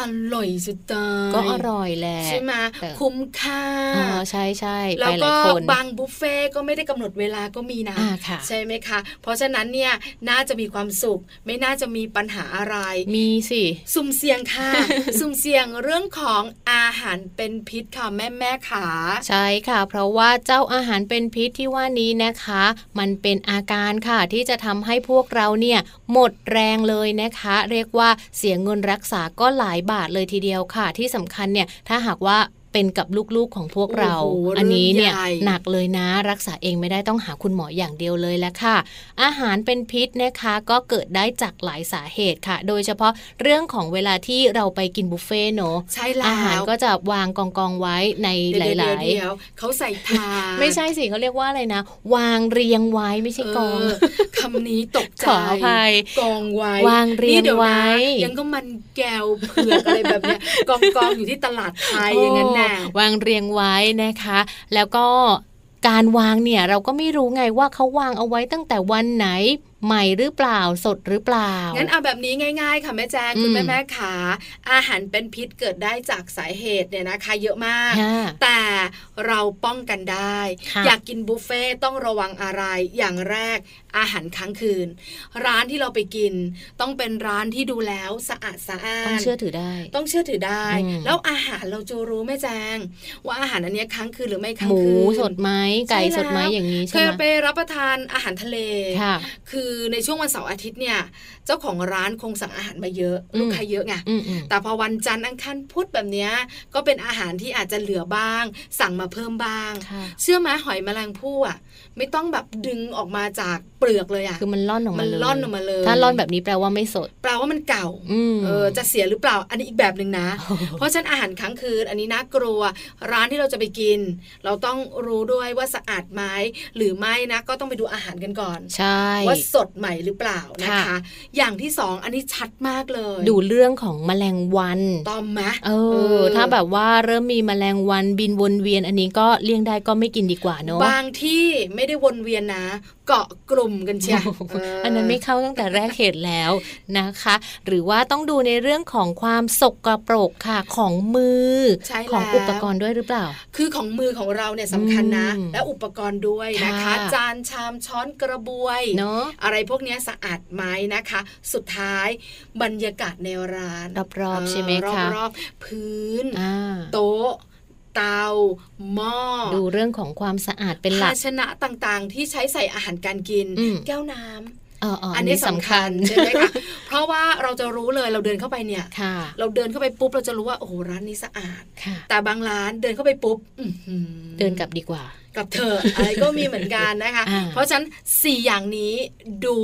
อร่อยสุดตายก็อร่อยแหละใช่ไหมแต่คุ้มค่าอ๋อใช่ใช่ไปแล้วหก็ลายคนบางบุฟเฟ่ต์ก็ไม่ได้กำหนดเวลาก็มีนะอ่าค่ะใช่ไหมคะ เพราะฉะนั้นเนี่ยน่าจะมีความสุข ไม่น่าจะมีปัญหาอะไร มีสิสุ่มเสี่ยงค่ะ สุ่มเสี่ยงเรื่องของอาหารเป็นพิษค่ะแม่แม่ๆขาใช่ค่ะ เพราะว่าเจ้าอาหารเป็นพิษที่ว่านี้นะคะ มันเป็นอาการค่ะ ที่จะทำให้พวกเราเนี่ยหมดแรงเลยนะคะ เรียกว่าเสียเงินรักษาก็หลายบาทเลยทีเดียวค่ะ ที่สำคัญเนี่ยถ้าหากว่า เป็นกับลูกๆของพวกเราโอ้โหอันนี้เนี่ยเรื่องใหญ่หนักเลยนะรักษาเองไม่ได้ต้องหาคุณหมออย่างเดียวเลยแหละค่ะ อาหารเป็นพิษนะคะก็เกิดได้จากหลายสาเหตุค่ะ โดยเฉพาะเรื่องของเวลาที่เราไปกินบุฟเฟ่ต์เนอะใช่แล้วอาหารก็จะวางกองกองๆไว้ในหเดี๋ยวลายเดี๋ยวเดี๋ยวเขาใส่ทานๆไม่ใช่สิเขาเรียกว่าอะไรนะ วางเรียงไว้ไม่ใช่กองเคำนี้ตกใจขออภัยกองไว้วางเรียงนี่ดี๋นะไว้ยังก็มันแก้วเผือกอะไรแบบเนี้ยกองกองๆอยู่ที่ตลาดไทยอย่างนั้นแน่โอ้วางเรียงไว้นะคะ แล้วก็การวางเนี่ยเราก็ไม่รู้ไงว่าเขาวางเอาไว้ตั้งแต่วันไหน ใหม่หรือเปล่าสดหรือเปล่า งั้นเอาแบบนี้ง่าย ๆ ค่ะแม่แจงอืมคุณแม่แม่ขาอาหารเป็นพิษเกิดได้จากสาเหตุเนี่ยนะคะเยอะมากค่ะแต่เราป้องกันได้ค่ะอยากกินบุฟเฟ่ต์ต้องระวังอะไรอย่างแรกอาหารค้างคืน ร้านที่เราไปกิน ต้องเป็นร้านที่ดูแล้วสะอาดสะอาดต้องเชื่อถือได้ ต้องเชื่อถือได้อืมแล้วอาหารเราจะรู้แม่แจง ว่าอาหารอันเนี้ยค้างคืนหรือไม่ค้างหมูคืนสดไหมไก่ใช่แล้วสดไหมอย่างนี้เคใช่ยไหมไปรับประทานอาหารทะเลค่ะคือในช่วงวันเสาร์อาทิตย์เนี่ย เจ้าของร้านคงสั่งอาหารมาเยอะอืมลูกค้าเยอะไงอืมอืมแต่พอวันจันทร์อังคารพุธแบบเนี้ยก็เป็นอาหารที่อาจจะเหลือบ้าง สั่งมาเพิ่มบ้างค่ะเชื่อไหมหอยแมลงภู่อะ ไม่ต้องแบบดึงออกมาจากเปลือกเลยอะคือมันล่อนออกมัมานเลยล่อนออกมาเลย ถ้าล่อนแบบนี้แปลว่าไม่สด แปลว่ามันเก่าอืมเออจะเสียหรือเปล่า อันนี้อีกแบบหนึ่งนะ เพราะฉะนั้นอาหารค้างคืน อันนี้น่ากลัว ร้านที่เราจะไปกิน เราต้องรู้ด้วยว่าสะอาดไหมหรือไม่นะ ก็ต้องไปดูอาหารกันก่อนใช่ว่าสดใหม่หรือเปล่านะคะค่ะอย่างที่สองอันนี้ชัดมากเลย ดูเรื่องของแมลงวันตอมไหมเออ ถ้าแบบว่าเริ่มมีแมลงวันบินวนเวียน อันนี้ก็เลี่ยงได้ก็ไม่กินดีกว่าเนอะบางที่ไม่ได้วนเวียนนะ เกาะกลุ่มกันเชียวเอันนั้นไม่เข้าตั้งแต่แรกเหตุแล้วนะคะ หรือว่าต้องดูในเรื่องของความสกปรกค่ะของมือใช่ของแล้วอุปกรณ์ด้วยหรือเปล่า คือของมือของเราเนี่ยสำคัญนะอืมและอุปกรณ์ด้วยนะคะค่ะจานชามช้อนกระบวยเนาะอะไรพวกเนี้ยสะอาดไหมนะคะ สุดท้ายบรรยากาศในร้านรอบๆใช่ไหมคะรอบๆพื้นอ่าโต๊ะ เตาหม้อดูเรื่องของความสะอาดเป็นหลัภากชนะต่างๆ ที่ใช้ใส่อาหารการกินอืมแก้วน้ำเออเอออัอันนนี้นี้สำสำคัคัญญใช่ไหมคะเพราะว่าเราจะรู้เลยเราเดินเข้าไปเนี่ยค่ะเราเดินเข้าไปปุ๊บเราจะรู้ว่าโอ้โหร้านนี้สะอาดค่ะแต่บางร้านเดินเข้าไปปุ๊บอื้อหือเดินกลับดีกว่า กับเธออะไรก็มีเหมือนกันนะคะอ่าเพราะฉะนั้นสี่อย่างนี้ดู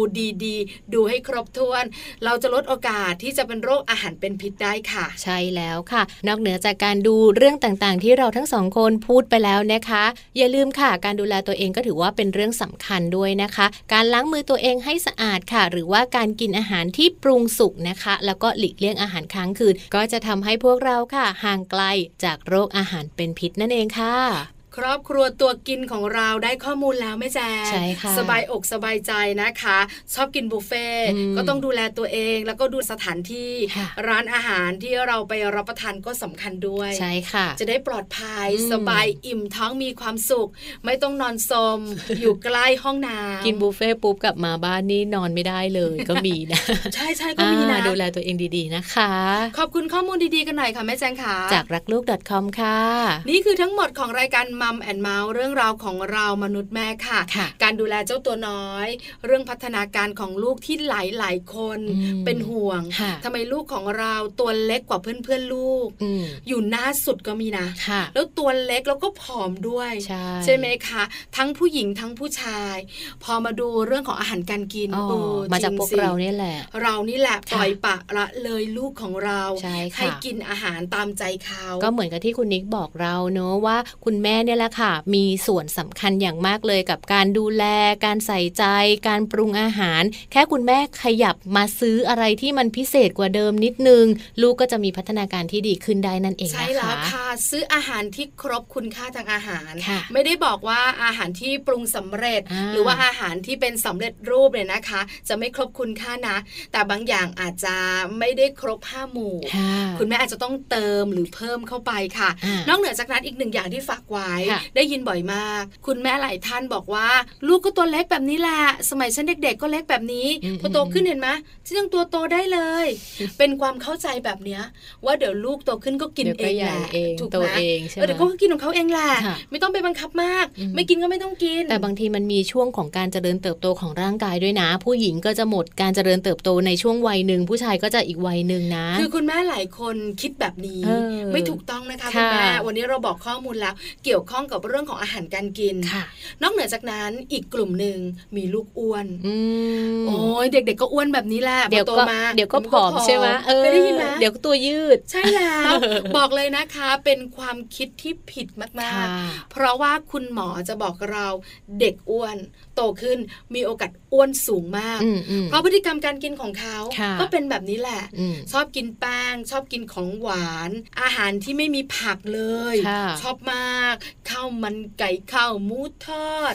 ดีๆดูให้ครบถ้วน เราจะลดโอกาสที่จะเป็นโรคอาหารเป็นพิษได้ค่ะ ใช่แล้วค่ะ นอกเหนือจากการดูเรื่องต่างๆ ที่เราทั้งสองคนพูดไปแล้วนะคะ อย่าลืมค่ะ การดูแลตัวเองก็ถือว่าเป็นเรื่องสำคัญด้วยนะคะ การล้างมือตัวเองให้สะอาดค่ะ หรือว่าการกินอาหารที่ปรุงสุกนะคะ แล้วก็หลีกเลี่ยงอาหารค้างคืน ก็จะทำให้พวกเราค่ะ ห่างไกลจากโรคอาหารเป็นพิษนั่นเองค่ะ ครอบครัวตัวกินของเราได้ข้อมูลแล้วแม่แจงใช่ค่ะสบายอกสบายใจนะคะ ชอบกินบุฟเฟ่ต์อืมก็ต้องดูแลตัวเอง แล้วก็ดูสถานที่ค่ะร้านอาหารที่เราไปรับประทานก็สำคัญด้วยใช่ค่ะ จะได้ปลอดภัยอืมสบายอิ่มท้องมีความสุข ไม่ต้องนอนสม อยู่ใกล้ห้องน้ำกินบุฟเฟ่ต์ปุ๊บกลับมาบ้านนี่นอนไม่ได้เลยก็มีนะใช่ใช่ก็มีนะอ่าดูแลตัวเองดีๆนะคะ ขอบคุณข้อมูลดีๆกันหน่อยค่ะแม่แจงค่ะจากรักลูก .com ค่ะ นี่คือทั้งหมดของรายการมัมแอนเมาส์เรื่องราวของเรามนุษย์แม่ค่ะค่ะ การดูแลเจ้าตัวน้อย เรื่องพัฒนาการของลูกที่หลายหลายๆคนอืมเป็นห่วงค่ะทำไมลูกของเราตัวเล็กกว่าเพื่อนๆลูกอืมอยู่หน้าสุดก็มีนะค่ะแล้วตัวเล็กแล้วก็ผอมด้วย ใช่ไหมคะ ทั้งผู้หญิงทั้งผู้ชาย พอมาดูเรื่องของอาหารการกินอ๋อเออมาจากจงพวกสิเราเนี่ยแหละ เรานี่แหละค่ะปล่อยปะละเลยลูกของเราใช่ค่ะให้กินอาหารตามใจเขาก็เหมือนกับที่คุณนิกบอกเราเนอะว่าคุณแม่เนี่ยแหละค่ะ มีส่วนสำคัญอย่างมากเลยกับการดูแล การใส่ใจ การปรุงอาหาร แค่คุณแม่ขยับมาซื้ออะไรที่มันพิเศษกว่าเดิมนิดนึง ลูกก็จะมีพัฒนาการที่ดีขึ้นได้นั่นเองใช่นะแล้วคะค่ะ ซื้ออาหารที่ครบคุณค่าทางอาหารค่ะไม่ได้บอกว่าอาหารที่ปรุงสำเร็จอ่าหรือว่าอาหารที่เป็นสำเร็จรูปเนี่ยนะคะ จะไม่ครบคุณค่านะ แต่บางอย่างอาจจะไม่ได้ครบห้าหมู่ค่ะคุณแม่อาจจะต้องเติมหรือเพิ่มเข้าไปค่ะอ่านอกเหนือจากนั้นอีกหนึ่งอย่างที่ฝากไว้ค่ะได้ยินบ่อยมาก คุณแม่หลายท่านบอกว่า ลูกก็ตัวเล็กแบบนี้แหละสมัยฉันเด็ก ๆ ก็เล็กแบบนี้อืมพอโตขึ้นเห็นไหมฉันยังตัวโตได้เลย เป็นความเข้าใจแบบเนี้ย ว่าเดี๋ยวลูกโตขึ้นก็กินเดี๋ยวเอก็งใหแหญ่ละเองถูกโตไหมเองใช่ไหมเดี๋ยวเขาก็กินของเขาเองแหละค่ะไม่ต้องไปบังคับมากอืมไม่กินก็ไม่ต้องกิน แต่บางทีมันมีช่วงของการเจริญเติบโตของร่างกายด้วยนะ ผู้หญิงก็จะหมดการเจริญเติบโตในช่วงวัยหนึ่งผู้ชายก็จะอีกวัยหนึ่งนะ คือคุณแม่หลายคนคิดแบบนี้เออไม่ถูกต้องนะคะค่ะคุณแม่วันนี้เราบอกข้อมูลแล้วเกี่ยวข้องกับเรื่องของอาหารการกินค่ะนอกเหนือจากนั้นอีกกลุ่มหนึ่งมีลูกอ้วนอืมโอ้ยเด็ก ๆ ก็อ้วนแบบนี้แหละเดี๋ยวพอก็โตมาเดี๋ยวก็ผอมใช่ไหมเออเคยได้ยินไหมเดี๋ยวก็ตัวยืด ใช่แล้วบอกเลยนะคะ เป็นความคิดที่ผิดมากค่ะๆเพราะว่าคุณหมอจะบอกเราเด็กอ้วนโตขึ้นมีโอกาสอ้วนสูงมากอืมอืมเพราะพฤติกรรมการกินของเขาค่ะก็เป็นแบบนี้แหละอืมชอบกินแป้งชอบกินของหวาน อาหารที่ไม่มีผักเลยค่ะชอบมากข้าวมันไก่ข้าวหมูทอด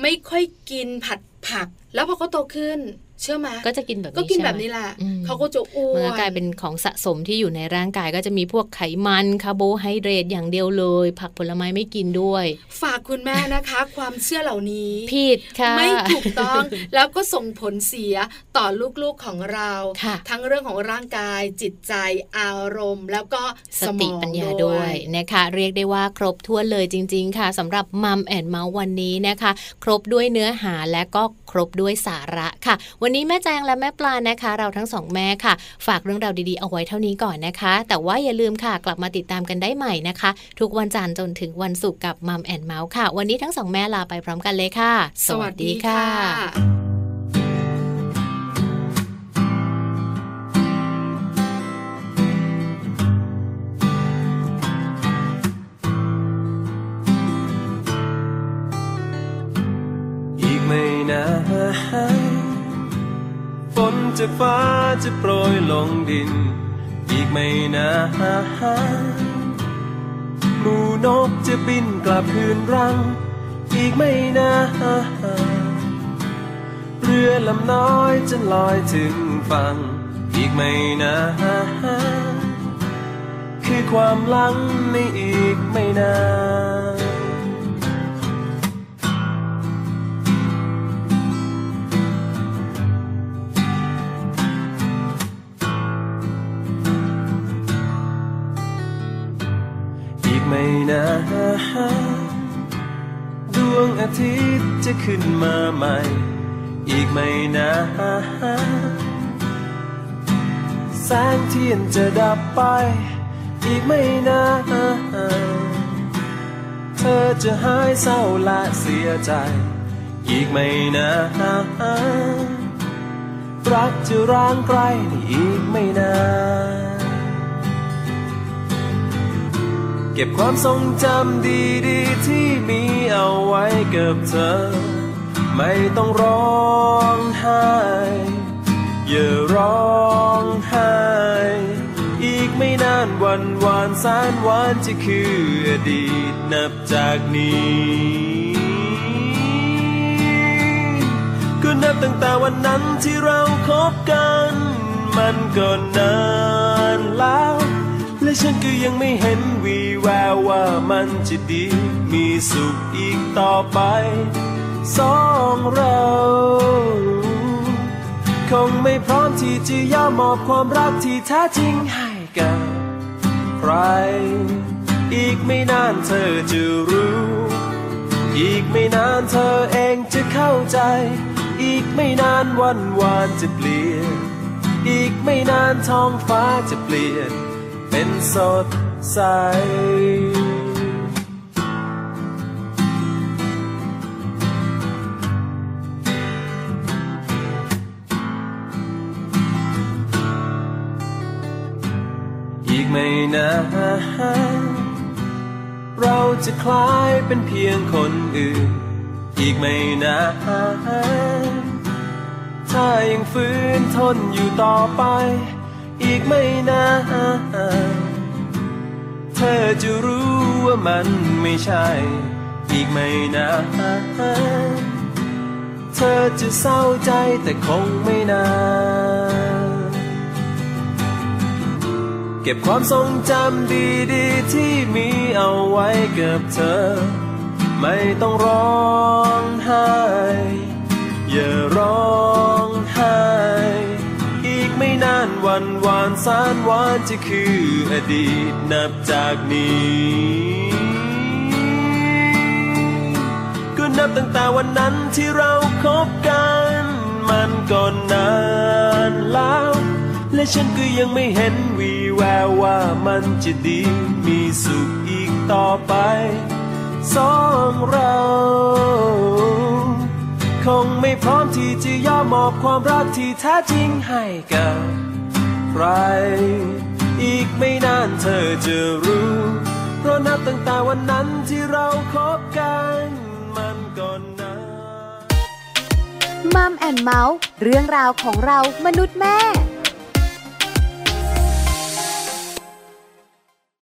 ไม่ค่อยกินผัดผัก แล้วพอเขาโตขึ้น เชื่อไหมก็จะกินแบบนี้ก็กินใช่ไหมแบบนี้แหละอืมเขาก็จะอ้วมันก็กลายเป็นของสะสมที่อยู่ในร่างกายก็จะมีพวกไขมันคาร์โบไฮเดรตอย่างเดียวเลย ผักผลไม้ไม่กินด้วย ฝากคุณแม่นะคะ ความเชื่อเหล่านี้ผิดค่ะไม่ถูกต้องแล้วก็ส่งผลเสียต่อลูกๆของเราค่ะทั้งเรื่องของร่างกายจิตใจอารมณ์ แล้วก็สสมติองปัญญาด้ด้ววยยนะคะ เรียกได้ว่าครบถ้วนเลยจริง ๆ ค่ะสำหรับ Mom and Mouth วันนี้นะคะ ครบด้วยเนื้อหาและก็ครบด้วยสาระค่ะวันนี้แม่แจงและแม่ปลานะคะ เราทั้งสองแม่ค่ะ ฝากเรื่องราวดีๆเอาไว้เท่านี้ก่อนนะคะ แต่ว่าอย่าลืมค่ะกลับมาติดตามกันได้ใหม่นะคะ ทุกวันจันทร์จนถึงวันศุกร์กับ Mom and Mouth ค่ะ วันนี้ทั้งสองแม่ลาไปพร้อมกันเลยค่ะ สวัสดีค่ะอีกไม่นาน ฝนจากฟ้าจะโปรยลงดิน อีกไม่นานหมูนกจะบินกลับคืนรัง อีกไม่นานเรือลำน้อยจะลอยถึงฝั่ง อีกไม่นานคือความหลังในอีกไม่นาน นาดวงอาทิตย์จะขึ้นมาใหม่ อีกไม่นานแสงเทียนจะดับไป อีกไม่นานเธอจะหายเศร้าและเสียใจ อีกไม่นานรักจะร้างไกลในอีกไม่นาน เก็บความทรงจำดีๆ ที่มีเอาไว้กับเธอ ไม่ต้องร้องไห้อย่าร้องไห้ อีกไม่นานวันวานแสนหวานจะคืออดีตนับจากนี้ก็นับตั้งแต่วันนั้นที่เราคบกัน มันก็นานแล้ว และฉันก็ยังไม่เห็นวีแววว่ามันจะดี มีสุขอีกต่อไป สองเรา คงไม่พร้อมที่จะยอมมอบความรักที่แท้จริงให้กับใคร อีกไม่นานเธอจะรู้ อีกไม่นานเธอเองจะเข้าใจ อีกไม่นานวันวานจะเปลี่ยน อีกไม่นานท้องฟ้าจะเปลี่ยน เป็นสดใส อีกไม่นานเราจะคล้ายเป็นเพียงคนอื่น อีกไม่นานถ้ายังฝืนทนอยู่ต่อไป อีกไม่นานเธอจะรู้ว่ามันไม่ใช่ อีกไม่นานเธอจะเศร้าใจแต่คงไม่นาน เก็บความทรงจำดีๆ ที่มีเอาไว้กับเธอ ไม่ต้องร้องไห้ อย่าร้องไห้ นานวันวานสานหวานจะคืออดีตนับจากนี้ ก็นับตั้งแต่วันนั้นที่เราคบกัน มันก็นานแล้ว และฉันก็ยังไม่เห็นวีแววว่ามันจะดีมีสุขอีกต่อไป สองเรา คงไม่พร้อมที่จะยอมมอบความรักที่แท้จริงให้กับใคร อีกไม่นานเธอจะรู้ เพราะนับตั้งแต่วันนั้นที่เราคบกันมันก่อนานมัมแอนเมาส์เรื่องราวของเรามนุษย์แม่